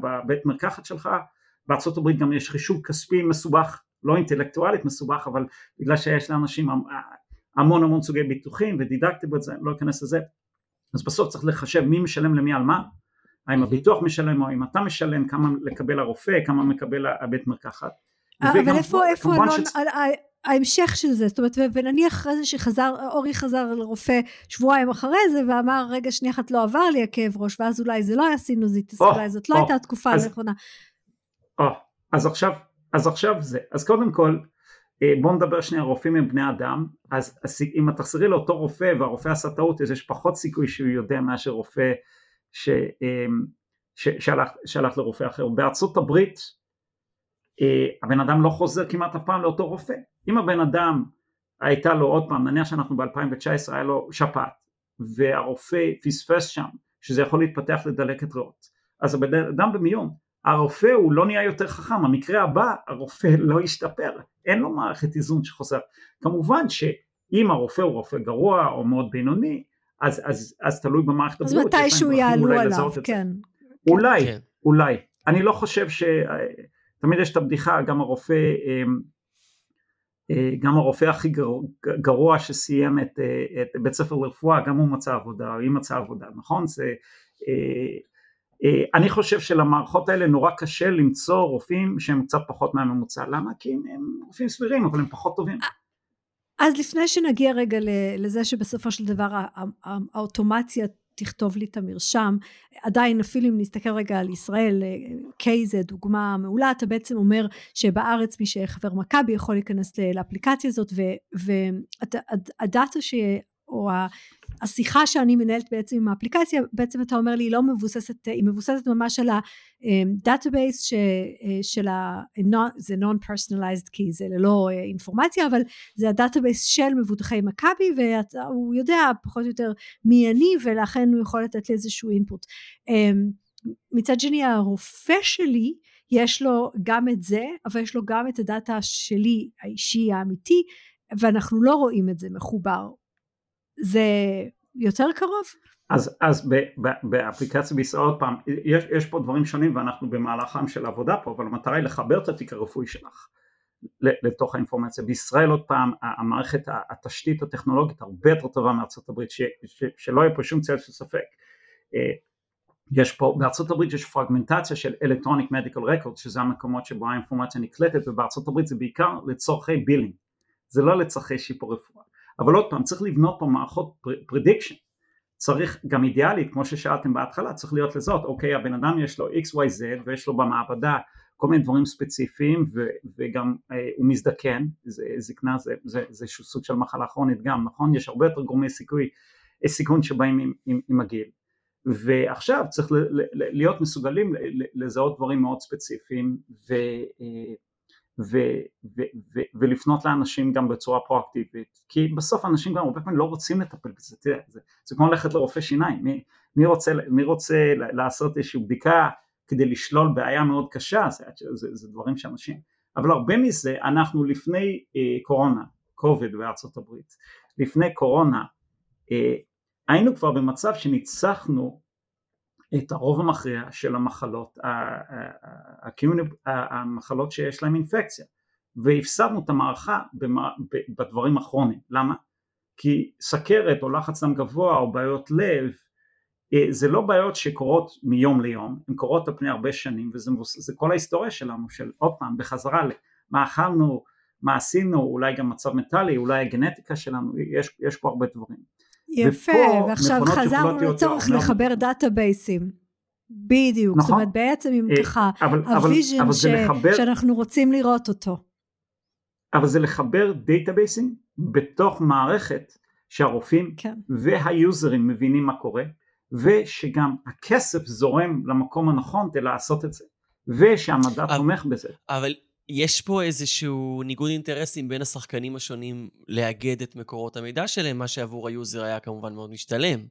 [SPEAKER 4] בבית מרקחת שלך. בארצות הברית גם יש חישוב כספי מסובך לא אינטלקטואלית מסובך אבל בגלל שיש לאנשים המון המון סוגי ביטוחים ודידקטיבל זה לא אכנס לזה. אז בסוף צריך לחשב מי משלם למי על מה האם הביטוח משלם או האם אתה משלם כמה לקבל הרופא כמה מקבל הבית מרקחת.
[SPEAKER 3] אבל איפה, איפה שצ... ההמשך של זה, זאת אומרת, ונניח אחרי זה שחזר, אורי חזר לרופא שבועיים אחרי זה ואמר, רגע שנייה אחת לא עבר לי הכאב ראש, ואז אולי זה לא היה סינוזיטיס, oh, אולי זאת לא oh, הייתה התקופה הנכונה.
[SPEAKER 4] Oh, אז עכשיו, אז עכשיו זה, אז קודם כל, אה, בואו נדבר שנייה, רופאים הם בני אדם, אז אם את תחזרי לאותו רופא והרופא עשה טעות, אז יש פחות סיכוי שהוא יודע מאשר רופא ש, אמ, ש, שהלך, שהלך לרופא אחר. בארצות הברית אה, הבן אדם לא חוזר כמעט אף פעם לאותו רופא. אם הבן אדם הייתה לו עוד פעם, נניח שאנחנו ב-2019 היה לו שפעת והרופא פספס שם שזה יכול להתפתח לדלקת ריאות אז הבן אדם במיון הרופא הוא לא נהיה יותר חכם, המקרה הבא הרופא [laughs] לא ישתפר, אין לו מערכת איזון שחוזר. כמובן שאם הרופא הוא רופא גרוע או מאוד בינוני, אז, אז, אז תלוי במערכת
[SPEAKER 3] הבריאות. אז מתישהו יעלו עליו, כן.
[SPEAKER 4] אולי, כן. אולי. אני לא חושב ש... תמיד יש את הבדיחה, גם הרופא, אמ, אה, גם הרופא הכי גרוע שסיים את, אה, את בית ספר לרפואה, גם הוא מצא עבודה, היא מצאה עבודה, נכון? זה, אה, אני חושב שלמערכות האלה נורא קשה למצוא רופאים שהם קצת פחות מהממוצע, למה? כי הם, הם רופאים סבירים אבל הם פחות טובים.
[SPEAKER 3] אז לפני שנגיע רגע לזה שבסופו של דבר האוטומציה תכתוב לי את המרשם. עדיין אפילו אם נסתכל רגע על ישראל, K זה דוגמה מעולה, אתה בעצם אומר שבארץ מי שחבר מכבי יכול להיכנס לאפליקציה הזאת והדאטה ש... או השיחה שאני מנהלת בעצם עם האפליקציה בעצם אתה אומר לי היא לא מבוססת היא מבוססת ממש על ה database של ה... זה non personalized כי זה ללא אה, אינפורמציה אבל זה ה database של מבוטחי מכבי והוא יודע פחות או יותר מי אני ולכן הוא יכול לתת לי איזשהו input אמ, מצד שני הרופא שלי יש לו גם את זה אבל יש לו גם את הדאטה שלי האישי האמיתי ואנחנו לא רואים את זה מחובר זה יותר קרוב?
[SPEAKER 4] אז, אז ב, ב, באפליקציה בישראל עוד פעם יש, יש פה דברים שונים ואנחנו במהלכם של העבודה פה אבל המטרה היא לחבר את התיק הרפואי שלך לתוך האינפורמציה. בישראל עוד פעם המערכת התשתית הטכנולוגית הרבה יותר טובה מארצות הברית ש, ש, שלא יהיה פה שום צל של ספק. אה, יש פה בארצות הברית יש פרגמנטציה של electronic medical record שזה המקומות שבו האינפורמציה נקלטת ובארצות הברית זה בעיקר לצורכי billing. זה לא לצורכי שיפור רפואה אבל עוד פעם צריך לבנות פה מערכות prediction צריך גם אידיאלית כמו ששאלתם בהתחלה צריך להיות לזאת אוקיי הבן אדם יש לו xyz ויש לו במעבדה כל מיני דברים ספציפיים ו, וגם אה, הוא מזדקן. זה, זקנה זה, זה, זה סוג של מחלה כרונית גם נכון? יש הרבה יותר גורמי סיכוי סיכון שבאים עם, עם, עם הגיל. ועכשיו צריך ל, ל, להיות מסוגלים לזהות דברים מאוד ספציפיים ו, אה, ו, ו, ו, ולפנות לאנשים גם בצורה פרואקטיבית כי בסוף אנשים גם הרבה פעמים לא רוצים לטפל בזה, תראה, זה, זה כמו ללכת לרופא שיניים, מי, מי, רוצה, מי רוצה לעשות איזושהי בדיקה כדי לשלול בעיה מאוד קשה, זה, זה, זה דברים שאנשים, אבל הרבה מזה אנחנו לפני אה, קורונה, קוביד בארצות הברית, לפני קורונה אה, היינו כבר במצב שניצחנו את הרוב המכריע של המחלות, המחלות שיש להן אינפקציה והפסדנו את המערכה בדברים הכרוניים, למה? כי סכרת או לחץ דם גבוה או בעיות לב אה, זה לא בעיות שקורות מיום ליום, הן קורות על פני הרבה שנים וזה כל ההיסטוריה שלנו של עוד פעם בחזרה למה אכלנו, מה עשינו, אולי גם מצב מנטלי, אולי הגנטיקה שלנו, יש, יש פה הרבה דברים.
[SPEAKER 3] יפה, ועכשיו חזרנו לצורך לחבר דאטאבייסים. בדיוק, נכון. זאת אומרת בעצם אם אה, ככה, ה vision ש... לחבר... שאנחנו רוצים לראות אותו.
[SPEAKER 4] אבל זה לחבר דאטאבייסים בתוך מערכת שהרופאים כן. והיוזרים מבינים מה קורה ושגם הכסף זורם למקום הנכון כדי לעשות את זה ושהמדע אבל, תומך בזה.
[SPEAKER 2] אבל יש פה איזשהו ניגוד אינטרסים בין השחקנים השונים לאגד את מקורות המידע שלהם, מה שעבור היוזר היה כמובן מאוד משתלם.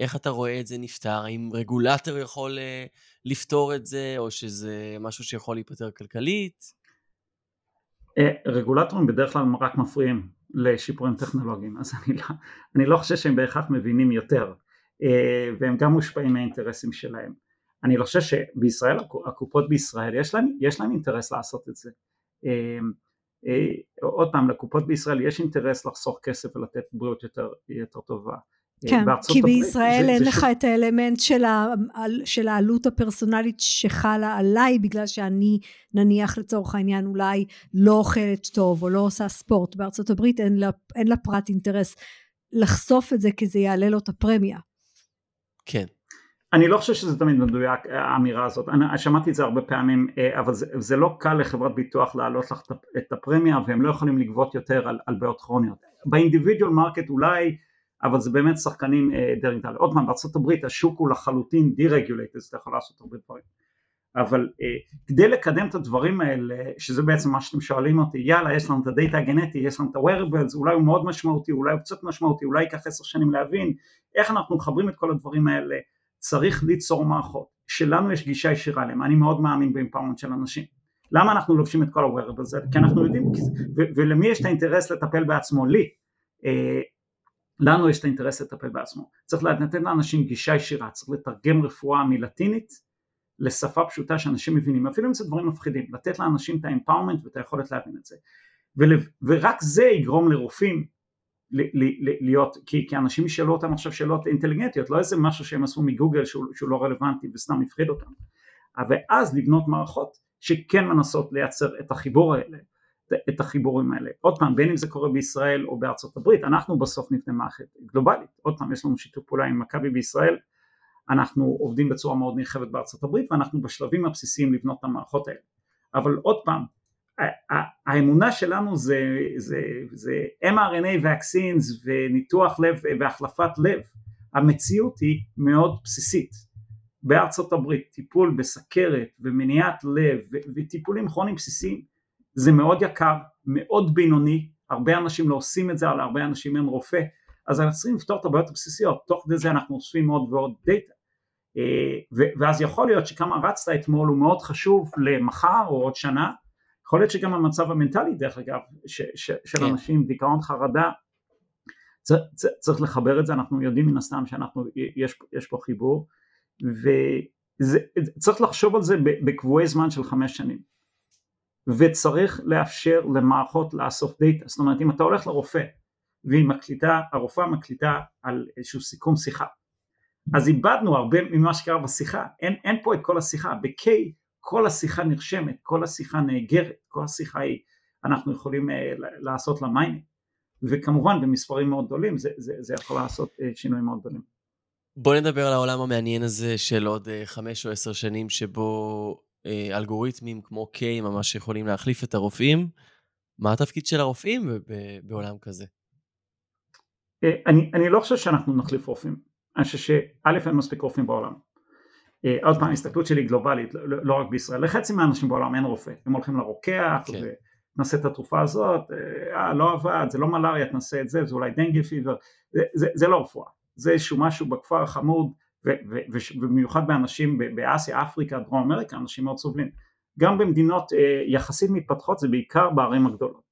[SPEAKER 2] איך אתה רואה את זה נפתר? האם רגולטור יכול אה, לפתור את זה, או שזה משהו שיכול להיפתר כלכלית?
[SPEAKER 4] אה, רגולטורים בדרך כלל רק מפריעים. לשיפורים טכנולוגיים, אז אני לא, אני לא חושב שהם בהכרח מבינים יותר, אה, והם גם מושפעים מהאינטרסים שלהם. אני לא חושב שבישראל, הקופות בישראל, יש להם, יש להם אינטרס לעשות את זה. אה, עוד פעם, לקופות בישראל יש אינטרס לחסוך כסף ולתת בריאות יותר, יותר טובה.
[SPEAKER 3] כן, כי בישראל אין לך את האלמנט של, ה, של העלות הפרסונלית שחלה עליי בגלל שאני נניח לצורך העניין אולי לא אוכלת טוב או לא עושה ספורט בארצות הברית אין, לה, אין לפרט אינטרס לחשוף את זה כי זה יעלה לו את הפרמיה.
[SPEAKER 2] כן.
[SPEAKER 4] אני לא חושב שזה תמיד מדויק האמירה הזאת, אני שמעתי את זה הרבה פעמים אה, אבל זה, זה לא קל לחברת ביטוח להעלות לך את הפרמיה והם לא יכולים לגבות יותר על, על בעיות כרוניות. ב individual market אולי אבל זה באמת שחקנים אה, דיגיטליים. עוד פעם הברית השוק הוא לחלוטין deregulated אז אתה יכול לעשות הרבה דברים. אבל אה, כדי לקדם את הדברים האלה שזה בעצם מה שאתם שואלים אותי יאללה יש לנו את הדאטה הגנטי יש לנו את ה-wearables אולי הוא מאוד משמעותי אולי הוא קצת משמעותי אולי ייקח עשר שנים להבין איך אנחנו מחברים את כל הדברים האלה צריך ליצור מערכות. שלנו יש גישה ישירה אליהם. אני מאוד מאמין באימפאורמנט של אנשים. למה אנחנו לובשים את כל ה-wearables האלה כי אנחנו יודעים ולמי יש את האינטרס לטפל בעצמו? לי. אה, לנו יש את האינטרס לטפל בעצמו. צריך לתת לאנשים גישה ישירה, צריך לתרגם רפואה מלטינית לשפה פשוטה שאנשים מבינים, אפילו אם זה דברים מפחידים, לתת לאנשים את האמפאורמנט ואת היכולת להבין את זה. ול, ורק זה יגרום לרופאים להיות, כי, כי אנשים ישאלו אותם עכשיו שאלות אינטליגנטיות, לא איזה משהו שהם עשו מגוגל שהוא, שהוא לא רלוונטי וסתם הפחיד אותם. ואז לבנות מערכות שכן מנסות לייצר את החיבור האלה את החיבורים האלה. עוד פעם, בין אם זה קורה בישראל או בארצות הברית, אנחנו בסוף נבנה מערכת גלובלית. עוד פעם, יש לנו שיתוף פעולה עם מכבי בישראל, אנחנו עובדים בצורה מאוד נרחבת בארצות הברית ואנחנו בשלבים הבסיסיים לבנות את המערכות האלה. אבל עוד פעם, האמונה שלנו זה, זה, זה mRNA vaccines וניתוח לב והחלפת לב. המציאות היא מאוד בסיסית. בארצות הברית טיפול בסכרת ומניעת לב וטיפולים כרוניים בסיסיים זה מאוד יקר, מאוד בינוני, הרבה אנשים לא עושים את זה, אבל הרבה אנשים אין רופא, אז אנחנו צריכים לפתור את הבעיות הבסיסיות, תוך כדי זה אנחנו אוספים עוד ועוד דאטה. ואז יכול להיות שכמה רצת אתמול הוא מאוד חשוב למחר או עוד שנה, יכול להיות שגם המצב המנטלי דרך אגב ש, ש, של כן. אנשים, דיכאון חרדה, צריך, צריך לחבר את זה, אנחנו יודעים מן הסתם שאנחנו, יש, יש פה חיבור, וצריך לחשוב על זה בקבועי זמן של חמש שנים. וצריך לאפשר למערכות לאסוף דאטה, זאת אומרת אם אתה הולך לרופא והיא מקליטה, הרופאה מקליטה על איזשהו סיכום שיחה, אז איבדנו הרבה ממה שקרה בשיחה, אין, אין פה את כל השיחה, ב-K כל השיחה נרשמת, כל השיחה נאגרת, כל השיחה היא, אנחנו יכולים אה, לעשות לה mining, וכמובן במספרים מאוד גדולים זה, זה, זה יכול לעשות אה, שינויים מאוד גדולים.
[SPEAKER 2] בוא נדבר על העולם המעניין הזה של עוד אה, חמש או עשר שנים שבו אה, אלגוריתמים כמו K ממש יכולים להחליף את הרופאים. מה התפקיד של הרופאים בעולם כזה?
[SPEAKER 4] אה, אני, אני לא חושב שאנחנו נחליף רופאים. אני חושב שא' אין מספיק רופאים בעולם. אה, עוד פעם, ההסתכלות שלי גלובלית, לא, לא רק בישראל. לחצי מהאנשים בעולם אין רופא. הם הולכים לרוקח, כן. ונעשה את התרופה הזאת, אה, לא עבד, זה לא מלאריה, תנסה את זה, זה אולי דנגי פיבר. זה, זה, זה לא רפואה. זה איזשהו משהו בכפר החמוד ובמיוחד באנשים באסיה, אפריקה, דרום אמריקה, אנשים מאוד סובלים. גם במדינות אה, יחסית מתפתחות זה בעיקר בערים הגדולות.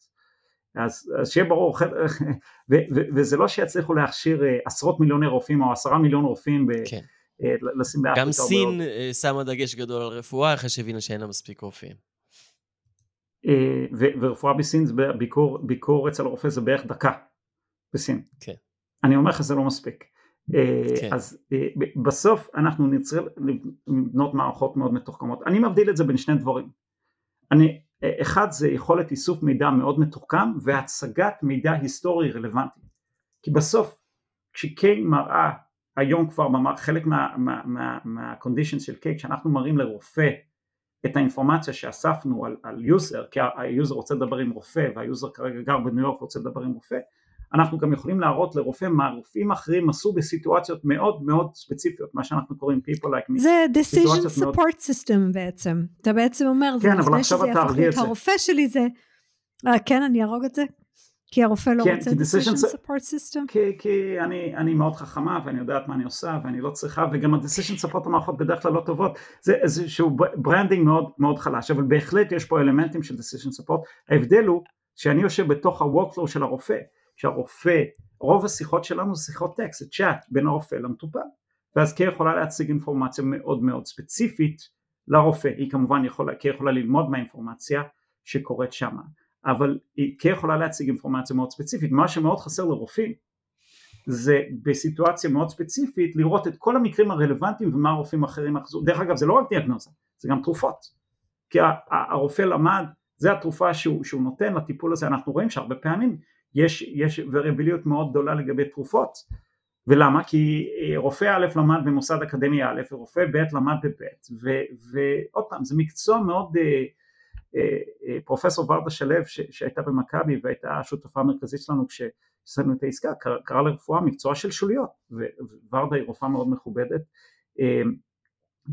[SPEAKER 4] אז, אז שיהיה ברור, ו, ו, וזה לא שיצליחו להכשיר אה, עשרות מיליוני רופאים או עשרה מיליון רופאים ב, כן. אה, לשים באפריקה.
[SPEAKER 2] גם סין שמה דגש גדול על רפואה אחרי שהבינה שאין לה מספיק רופאים.
[SPEAKER 4] ו, ורפואה בסין, ביקור, ביקור אצל הרופא זה בערך דקה בסין.
[SPEAKER 2] כן.
[SPEAKER 4] אני אומר לך זה לא מספיק. אה, כן. אז אה, בסוף אנחנו נצטרך לבנות מערכות מאוד מתוחכמות. אני מבדיל את זה בין שני דברים. אני, אה, אחד זה יכולת איסוף מידע מאוד מתוחכם והצגת מידע היסטורי רלוונטי. כי בסוף כש-K מראה היום כבר חלק מה condition מה, מה, של K כשאנחנו מראים לרופא את האינפורמציה שאספנו על, על יוזר כי היוזר רוצה לדבר עם רופא והיוזר כרגע גר בניו יורק ורוצה לדבר עם רופא אנחנו גם יכולים להראות לרופא מה רופאים אחרים עשו בסיטואציות מאוד מאוד ספציפיות, מה שאנחנו קוראים people like me.
[SPEAKER 3] זה decision support מאוד... system בעצם, אתה בעצם אומר,
[SPEAKER 4] כן, אבל עכשיו אתה ארגיע את זה.
[SPEAKER 3] הרופא שלי זה, אה, כן, אני אהרוג את זה? כי הרופא לא כן, רוצה decision support system?
[SPEAKER 4] כי, כי אני, אני מאוד חכמה ואני יודעת מה אני עושה ואני לא צריכה וגם ה-decision support המערכות בדרך כלל לא טובות. זה איזשהו branding מאוד מאוד חלש אבל בהחלט יש פה אלמנטים של decision support. ההבדל הוא כשאני יושב בתוך ה-workflow של הרופא, כשהרופא, רוב השיחות שלנו זה שיחות טקסט, זה צ'אט בין הרופא למטופל, ואז קיי יכולה להציג אינפורמציה מאוד מאוד ספציפית לרופא, היא כמובן יכולה, קיי יכולה ללמוד מהאינפורמציה שקורית שמה, אבל קיי יכולה להציג אינפורמציה מאוד ספציפית, מה שמאוד חסר לרופאים זה בסיטואציה מאוד ספציפית לראות את כל המקרים הרלוונטיים ומה הרופאים האחרים אחזו, דרך אגב זה לא רק דיאגנוזה, זה גם תרופות, כי הרופא למד, זה התרופה שהוא, שהוא נותן לטיפול הזה, אנחנו רואים שהרבה פעמים יש, יש וריאביליות מאוד גדולה לגבי תרופות, ולמה? כי רופא א' למד במוסד אקדמי א' ורופא ב' למד בב', ועוד פעם זה מקצוע מאוד, אה, אה, אה, פרופסור ורדה שלו שהייתה במכבי והייתה השותפה המרכזית שלנו כש... עשינו את העסקה, קרא לרפואה מקצוע של שוליות, וורדה היא רופאה מאוד מכובדת אמ,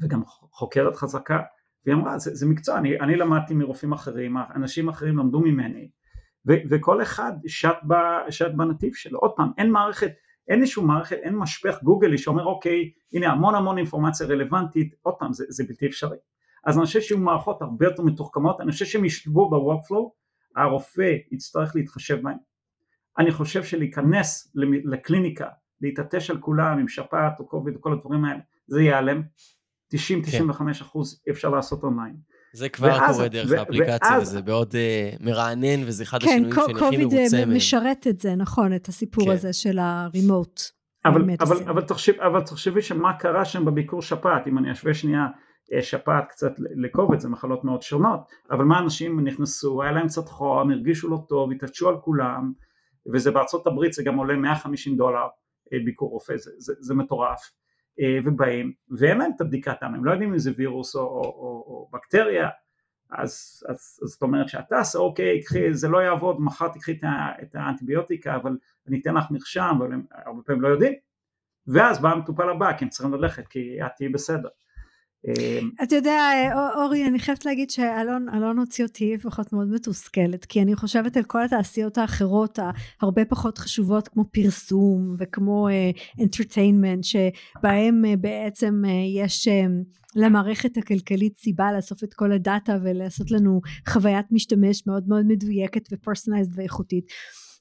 [SPEAKER 4] וגם חוקרת חזקה, והיא אמרה זה, זה מקצוע, אני, אני למדתי מרופאים אחרים, אנשים אחרים למדו ממני, ו, וכל אחד שט, ב, שט בנתיב שלו, עוד פעם, אין מערכת, אין איזשהו מערכת, אין משפך גוגלי שאומר אוקיי, הנה המון המון אינפורמציה רלוונטית, עוד פעם, זה, זה בלתי אפשרי. אז אני חושב שיהיו מערכות הרבה יותר מתוחכמות, אני חושב שהם ישבו בוורקפלואו, הרופא יצטרך להתחשב בהם, אני חושב שלהיכנס לקליניקה, להתעטש על כולם עם שפעת או קוביד וכל הדברים האלה, זה ייעלם, 90-95 כן. אחוז אפשר לעשות אונליין.
[SPEAKER 2] זה כבר ואז, קורה דרך ו- האפליקציה, ואז, וזה מאוד uh, מרענן, וזה אחד כן, השינויים שאני הכי מרוצה מהם.
[SPEAKER 3] כן, קוביד משרת את זה, נכון, את הסיפור כן. הזה של הרימוט.
[SPEAKER 4] אבל, אבל, אבל, תחשב, אבל תחשבי שמה קרה שם בביקור שפעת, אם אני אשווה שנייה אה, שפעת קצת לקוביד, זה מחלות מאוד שונות, אבל מה אנשים נכנסו, היה להם קצת חום, הרגישו לא טוב, התעטשו על כולם, וזה בארצות הברית זה גם עולה 150 דולר אה, ביקור רופא, זה, זה, זה מטורף, אה, ובאים ואין להם את הבדיקת דם, הם לא יודעים אם זה וירוס או, או, או, או בקטריה, אז, אז, אז זאת אומרת שאתה עושה אוקיי, קחי, זה לא יעבוד, מחר תקחי את האנטיביוטיקה, אבל אני אתן לך מרשם, אבל הם הרבה פעמים לא יודעים, ואז בא המטופל הבא, כי הם צריכים ללכת, כי את תהיי בסדר.
[SPEAKER 3] אמ, אתה יודע אורי אני חייבת להגיד שאלון הוציא אותי לפחות מאוד מתוסכלת כי אני חושבת על כל התעשיות האחרות הרבה פחות חשובות כמו פרסום וכמו אנטרטיינמנט uh, שבהם uh, בעצם יש למערכת הכלכלית סיבה לאסוף את כל הדאטה ולעשות לנו חוויית משתמש מאוד מאוד מדויקת ו-personalized ואיכותית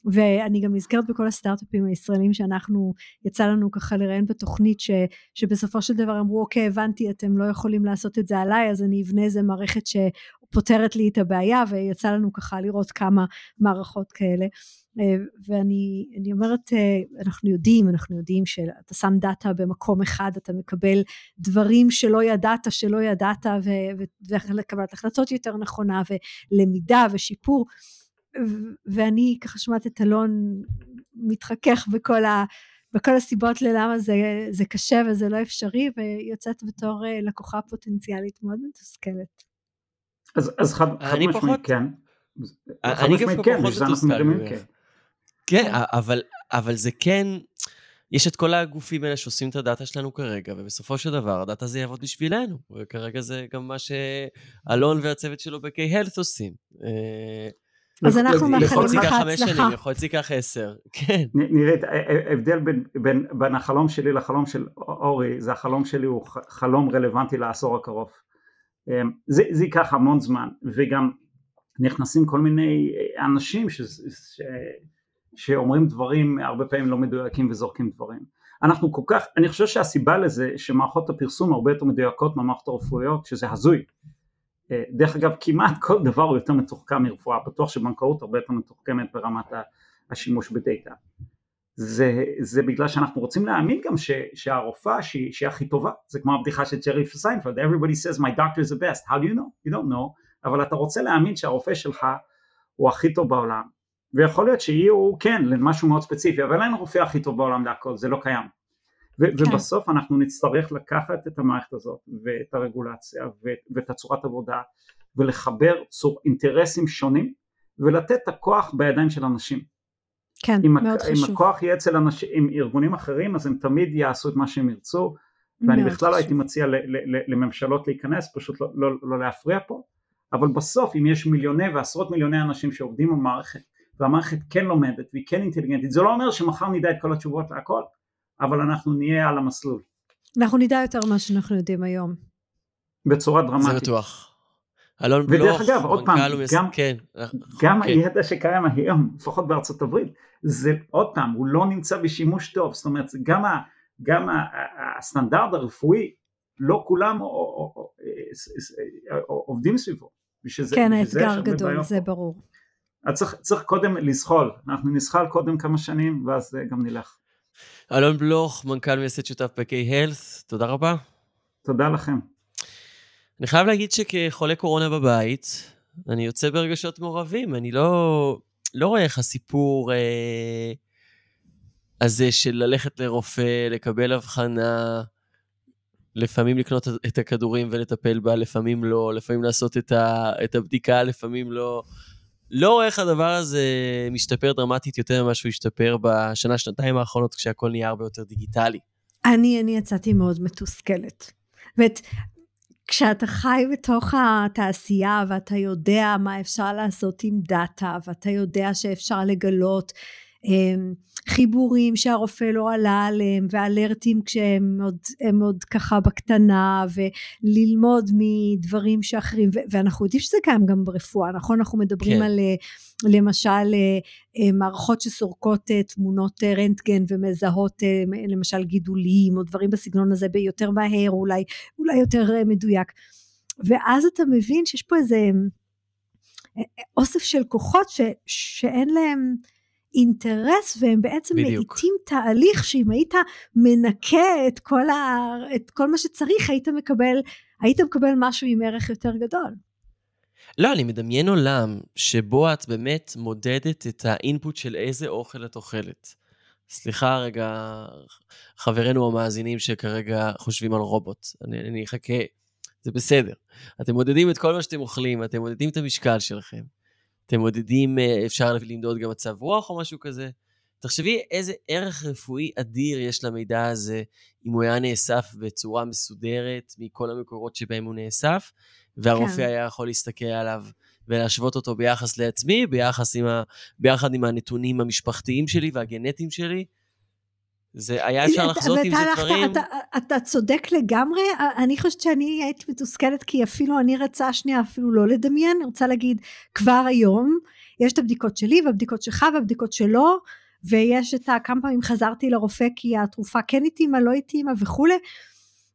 [SPEAKER 3] ואני גם נזכרת בכל הסטארט-אפים הישראלים שאנחנו יצא לנו ככה לראיין בתוכנית ש, שבסופו של דבר אמרו אוקיי הבנתי אתם לא יכולים לעשות את זה עליי אז אני אבנה איזה מערכת שפותרת לי את הבעיה ויצא לנו ככה לראות כמה מערכות כאלה. אה, ואני אומרת אה, אנחנו יודעים אנחנו יודעים שאתה שם דאטה במקום אחד אתה מקבל דברים שלא ידעת שלא ידעת ולקבלת החלטות יותר נכונה ולמידה ושיפור ואני ככה שומעת את אלון מתחכך בכל, ה, בכל הסיבות ללמה זה, זה קשה וזה לא אפשרי ויוצאת בתור אה, לקוחה פוטנציאלית מאוד מתוסכלת.
[SPEAKER 4] אז, אז חד, חד משמעית פחות... כן. אני גם
[SPEAKER 2] פחות כן, מתוסכל. כן. כן, אבל, אבל זה כן, יש את כל הגופים האלה שעושים את הדאטה שלנו כרגע, ובסופו של דבר הדאטה הזה יעבוד בשבילנו, וכרגע זה גם מה שאלון והצוות שלו ב-K-Health עושים. אה,
[SPEAKER 3] אז אנחנו מאחלים לך הצלחה.
[SPEAKER 2] יכול להיות שייקח עשר, כן.
[SPEAKER 4] נראית, ההבדל בין החלום שלי לחלום של אורי, זה החלום שלי הוא חלום רלוונטי לעשור הקרוב. אמ, זה, זה ייקח המון זמן, וגם נכנסים כל מיני אנשים ש, ש, שאומרים דברים הרבה פעמים לא מדויקים וזורקים דברים. אנחנו כל כך, אני חושב שהסיבה לזה שמערכות הפרסום הרבה יותר מדויקות מהמערכות הרפואיות, שזה הזוי. אה, דרך אגב כמעט כל דבר הוא יותר מתוחכם מרפואה, בטוח שבנקאות הרבה יותר מתוחכמת ברמת השימוש בדאטה. זה, זה בגלל שאנחנו רוצים להאמין גם ש, שהרופאה שהיא, שהיא הכי טובה, זה כמו הבדיחה של ג'רי סיינפלד, everybody says my doctor is the best, how do you know? you don't know, אבל אתה רוצה להאמין שהרופא שלך הוא הכי טוב בעולם, ויכול להיות שיהיו כן למשהו מאוד ספציפי, אבל אין רופא הכי טוב בעולם להכל, זה לא קיים. ו- כן. ובסוף אנחנו נצטרך לקחת את המערכת הזאת ואת הרגולציה ואת הצורת עבודה ולחבר צור אינטרסים שונים ולתת את הכוח בידיים של אנשים.
[SPEAKER 3] כן, מאוד
[SPEAKER 4] הכ- חשוב. אם הכוח יהיה אצל אנשים, עם ארגונים אחרים אז הם תמיד יעשו את מה שהם ירצו ואני בכלל לא הייתי מציע ל- ל- ל- לממשלות להיכנס, פשוט לא, לא, לא להפריע פה, אבל בסוף אם יש מיליוני ועשרות מיליוני אנשים שעובדים במערכת והמערכת כן לומדת והיא כן אינטליגנטית, זה לא אומר שמחר נדע את כל התשובות להכל, אבל אנחנו נהיה על המסלול.
[SPEAKER 3] אנחנו נדע יותר ממה שאנחנו יודעים היום.
[SPEAKER 4] בצורה דרמטית.
[SPEAKER 2] זה בטוח. אלון בלוך,
[SPEAKER 4] ודרך אגב, עוד פעם, גם,
[SPEAKER 2] כן,
[SPEAKER 4] גם כן. הידע שקיים היום, לפחות בארצות הברית, זה עוד פעם, הוא לא נמצא בשימוש טוב, זאת אומרת, גם, ה, גם ה, הסטנדרט הרפואי, לא כולם עובדים סביבו.
[SPEAKER 3] ושזה, כן, האתגר גדול, זה ברור.
[SPEAKER 4] אז צריך, צריך קודם לזחול, אנחנו נזחל קודם כמה שנים ואז גם נלך.
[SPEAKER 2] אלון בלוך, מנכ"ל מייסד שותף ב-K-Health, תודה רבה.
[SPEAKER 4] תודה לכם.
[SPEAKER 2] אני חייב להגיד שכחולה קורונה בבית, אני יוצא ברגשות מעורבים, אני לא, לא רואה איך הסיפור אה, הזה של ללכת לרופא, לקבל הבחנה, לפעמים לקנות את הכדורים ולטפל בה, לפעמים לא, לפעמים לעשות את, ה, את הבדיקה, לפעמים לא. לא רואה איך הדבר הזה משתפר דרמטית יותר ממה שהוא השתפר בשנה, שנתיים האחרונות, כשהכול נהיה הרבה יותר דיגיטלי.
[SPEAKER 3] אני, אני יצאתי מאוד מתוסכלת. ואת, כשאתה חי בתוך התעשייה ואתה יודע מה אפשר לעשות עם דאטה ואתה יודע שאפשר לגלות חיבורים שהרופא לא עלה עליהם ואלרטים כשהם עוד, עוד ככה בקטנה וללמוד מדברים שאחרים ואנחנו יודעים שזה קיים גם ברפואה נכון אנחנו מדברים כן. על למשל אה, מערכות שסורקות אה, תמונות אה, רנטגן ומזהות למשל גידולים או דברים בסגנון הזה ביותר מהר אולי אולי יותר מדויק ואז אתה מבין שיש פה איזה אוסף של כוחות ש, שאין להם אינטרס והם בעצם מאיטים תהליך שאם היית מנקה את כל, ה, את כל מה שצריך היית מקבל, היית מקבל משהו עם ערך יותר גדול.
[SPEAKER 2] לא, אני מדמיין עולם שבו את באמת מודדת את האינפוט של איזה אוכל את אוכלת. סליחה רגע, חברינו המאזינים שכרגע חושבים על רובוט. אני, אני אחכה, זה בסדר. אתם מודדים את כל מה שאתם אוכלים, אתם מודדים את המשקל שלכם. אתם מודדים, אה, אפשר למדוד גם מצב רוח או משהו כזה. תחשבי איזה ערך רפואי אדיר יש למידע הזה, אם הוא היה נאסף בצורה מסודרת מכל המקורות שבהם הוא נאסף, והרופא כן. היה יכול להסתכל עליו ולהשוות אותו ביחס לעצמי, ביחס עם ה... ביחד עם הנתונים המשפחתיים שלי והגנטיים שלי. זה היה אפשר לחזות עם זה דברים...
[SPEAKER 3] אתה, אתה צודק לגמרי, אני חושבת שאני הייתי מתוסכלת כי אפילו אני רצה שנייה אפילו לא לדמיין, אני רוצה להגיד כבר היום יש את הבדיקות שלי והבדיקות שלך והבדיקות שלו ויש את כמה פעמים חזרתי לרופא כי התרופה כן התאימה לא התאימה וכולי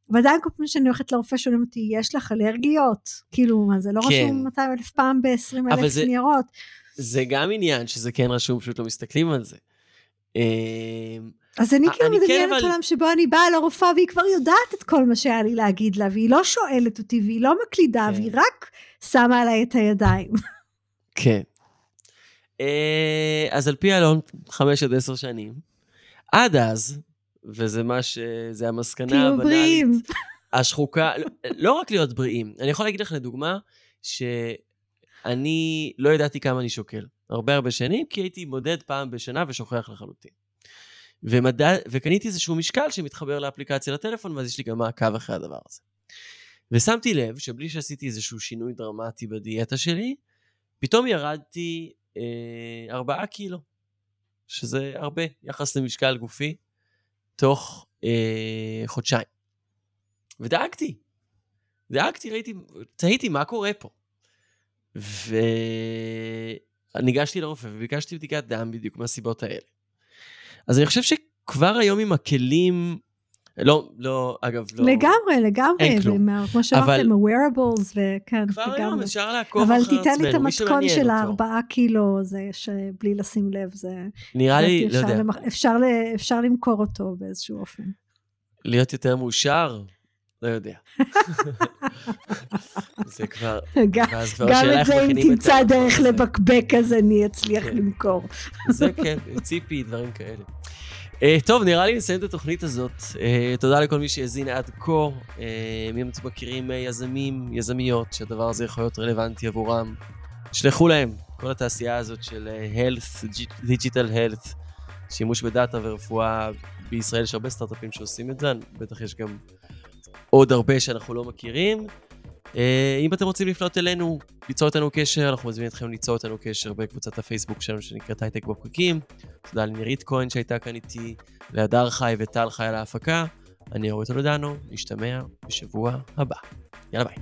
[SPEAKER 3] ועדיין כל פעם שאני הולכת לרופא שואלים אותי יש לך אלרגיות כאילו מה זה לא כן. רשום 200 אלף פעם ב-20 אלף זה, ניירות.
[SPEAKER 2] זה גם עניין שזה כן רשום פשוט לא מסתכלים על זה.
[SPEAKER 3] אז אני כאילו מדמיינת אבל... עולם שבו אני באה לרופאה והיא כבר יודעת את כל מה שהיה לי להגיד לה, והיא לא שואלת אותי והיא לא מקלידה, כן. והיא רק שמה עליי את הידיים. [laughs]
[SPEAKER 2] כן. אה, אז על פי אלון, חמש עד עשר שנים. עד אז, וזה מה ש... זה המסקנה הבנאלית. תהיו בריאים. [laughs] השחוקה, לא, לא רק להיות בריאים. אני יכול להגיד לך לדוגמה, שאני לא ידעתי כמה אני שוקל. הרבה הרבה שנים, כי הייתי מודד פעם בשנה ושוכח לחלוטין. ומדע, וקניתי איזשהו משקל שמתחבר לאפליקציה לטלפון, ואז יש לי גם מעקב אחרי הדבר הזה. ושמתי לב שבלי שעשיתי איזשהו שינוי דרמטי בדיאטה שלי, פתאום ירדתי אה, ארבעה קילו, שזה הרבה יחס למשקל גופי, תוך אה, חודשיים. ודאגתי, דאגתי, ראיתי, תהיתי מה קורה פה. וניגשתי לרופא וביקשתי בדיקת דם בדיוק מהסיבות האלה. אז אני חושב שכבר היום עם הכלים, לא, לא, אגב, לא...
[SPEAKER 3] לגמרי, לגמרי. אין כלום. כמו שאמרתם, ה-wearables, וכן,
[SPEAKER 2] כבר לגמרי. היום אפשר לעקוב אחר עצמנו,
[SPEAKER 3] אבל תיתן לי את המתכון של הארבעה קילו, זה שבלי לשים לב, זה...
[SPEAKER 2] נראה לי, לא יודע.
[SPEAKER 3] למח... אפשר, אפשר למכור אותו באיזשהו אופן.
[SPEAKER 2] להיות יותר מאושר? לא יודע. [laughs] זה כבר... [laughs]
[SPEAKER 3] גם את זה אם תמצא דרך לבקבק, אז אני אצליח כן. למכור.
[SPEAKER 2] זה כן, ציפי, דברים כאלה. Uh, טוב, נראה לי נסיים את התוכנית הזאת. Uh, תודה לכל מי שהאזין עד כה. Uh, אם אתם מכירים יזמים, יזמיות, שהדבר הזה יכול להיות רלוונטי עבורם, תשלחו להם. כל התעשייה הזאת של health, digital health, שימוש בדאטה ורפואה, בישראל יש הרבה סטארט-אפים שעושים את זה, בטח יש גם עוד הרבה שאנחנו לא מכירים. אה, אם אתם רוצים לפנות אלינו, ליצור איתנו קשר, אנחנו מזמינים אתכם ליצור איתנו קשר בקבוצת הפייסבוק שלנו שנקראת הייטק בפקקים. תודה לנירית כהן שהייתה כאן איתי, להדר חי וטל חי על ההפקה. אני אורי תולדנו, נשתמע בשבוע הבא. יאללה ביי.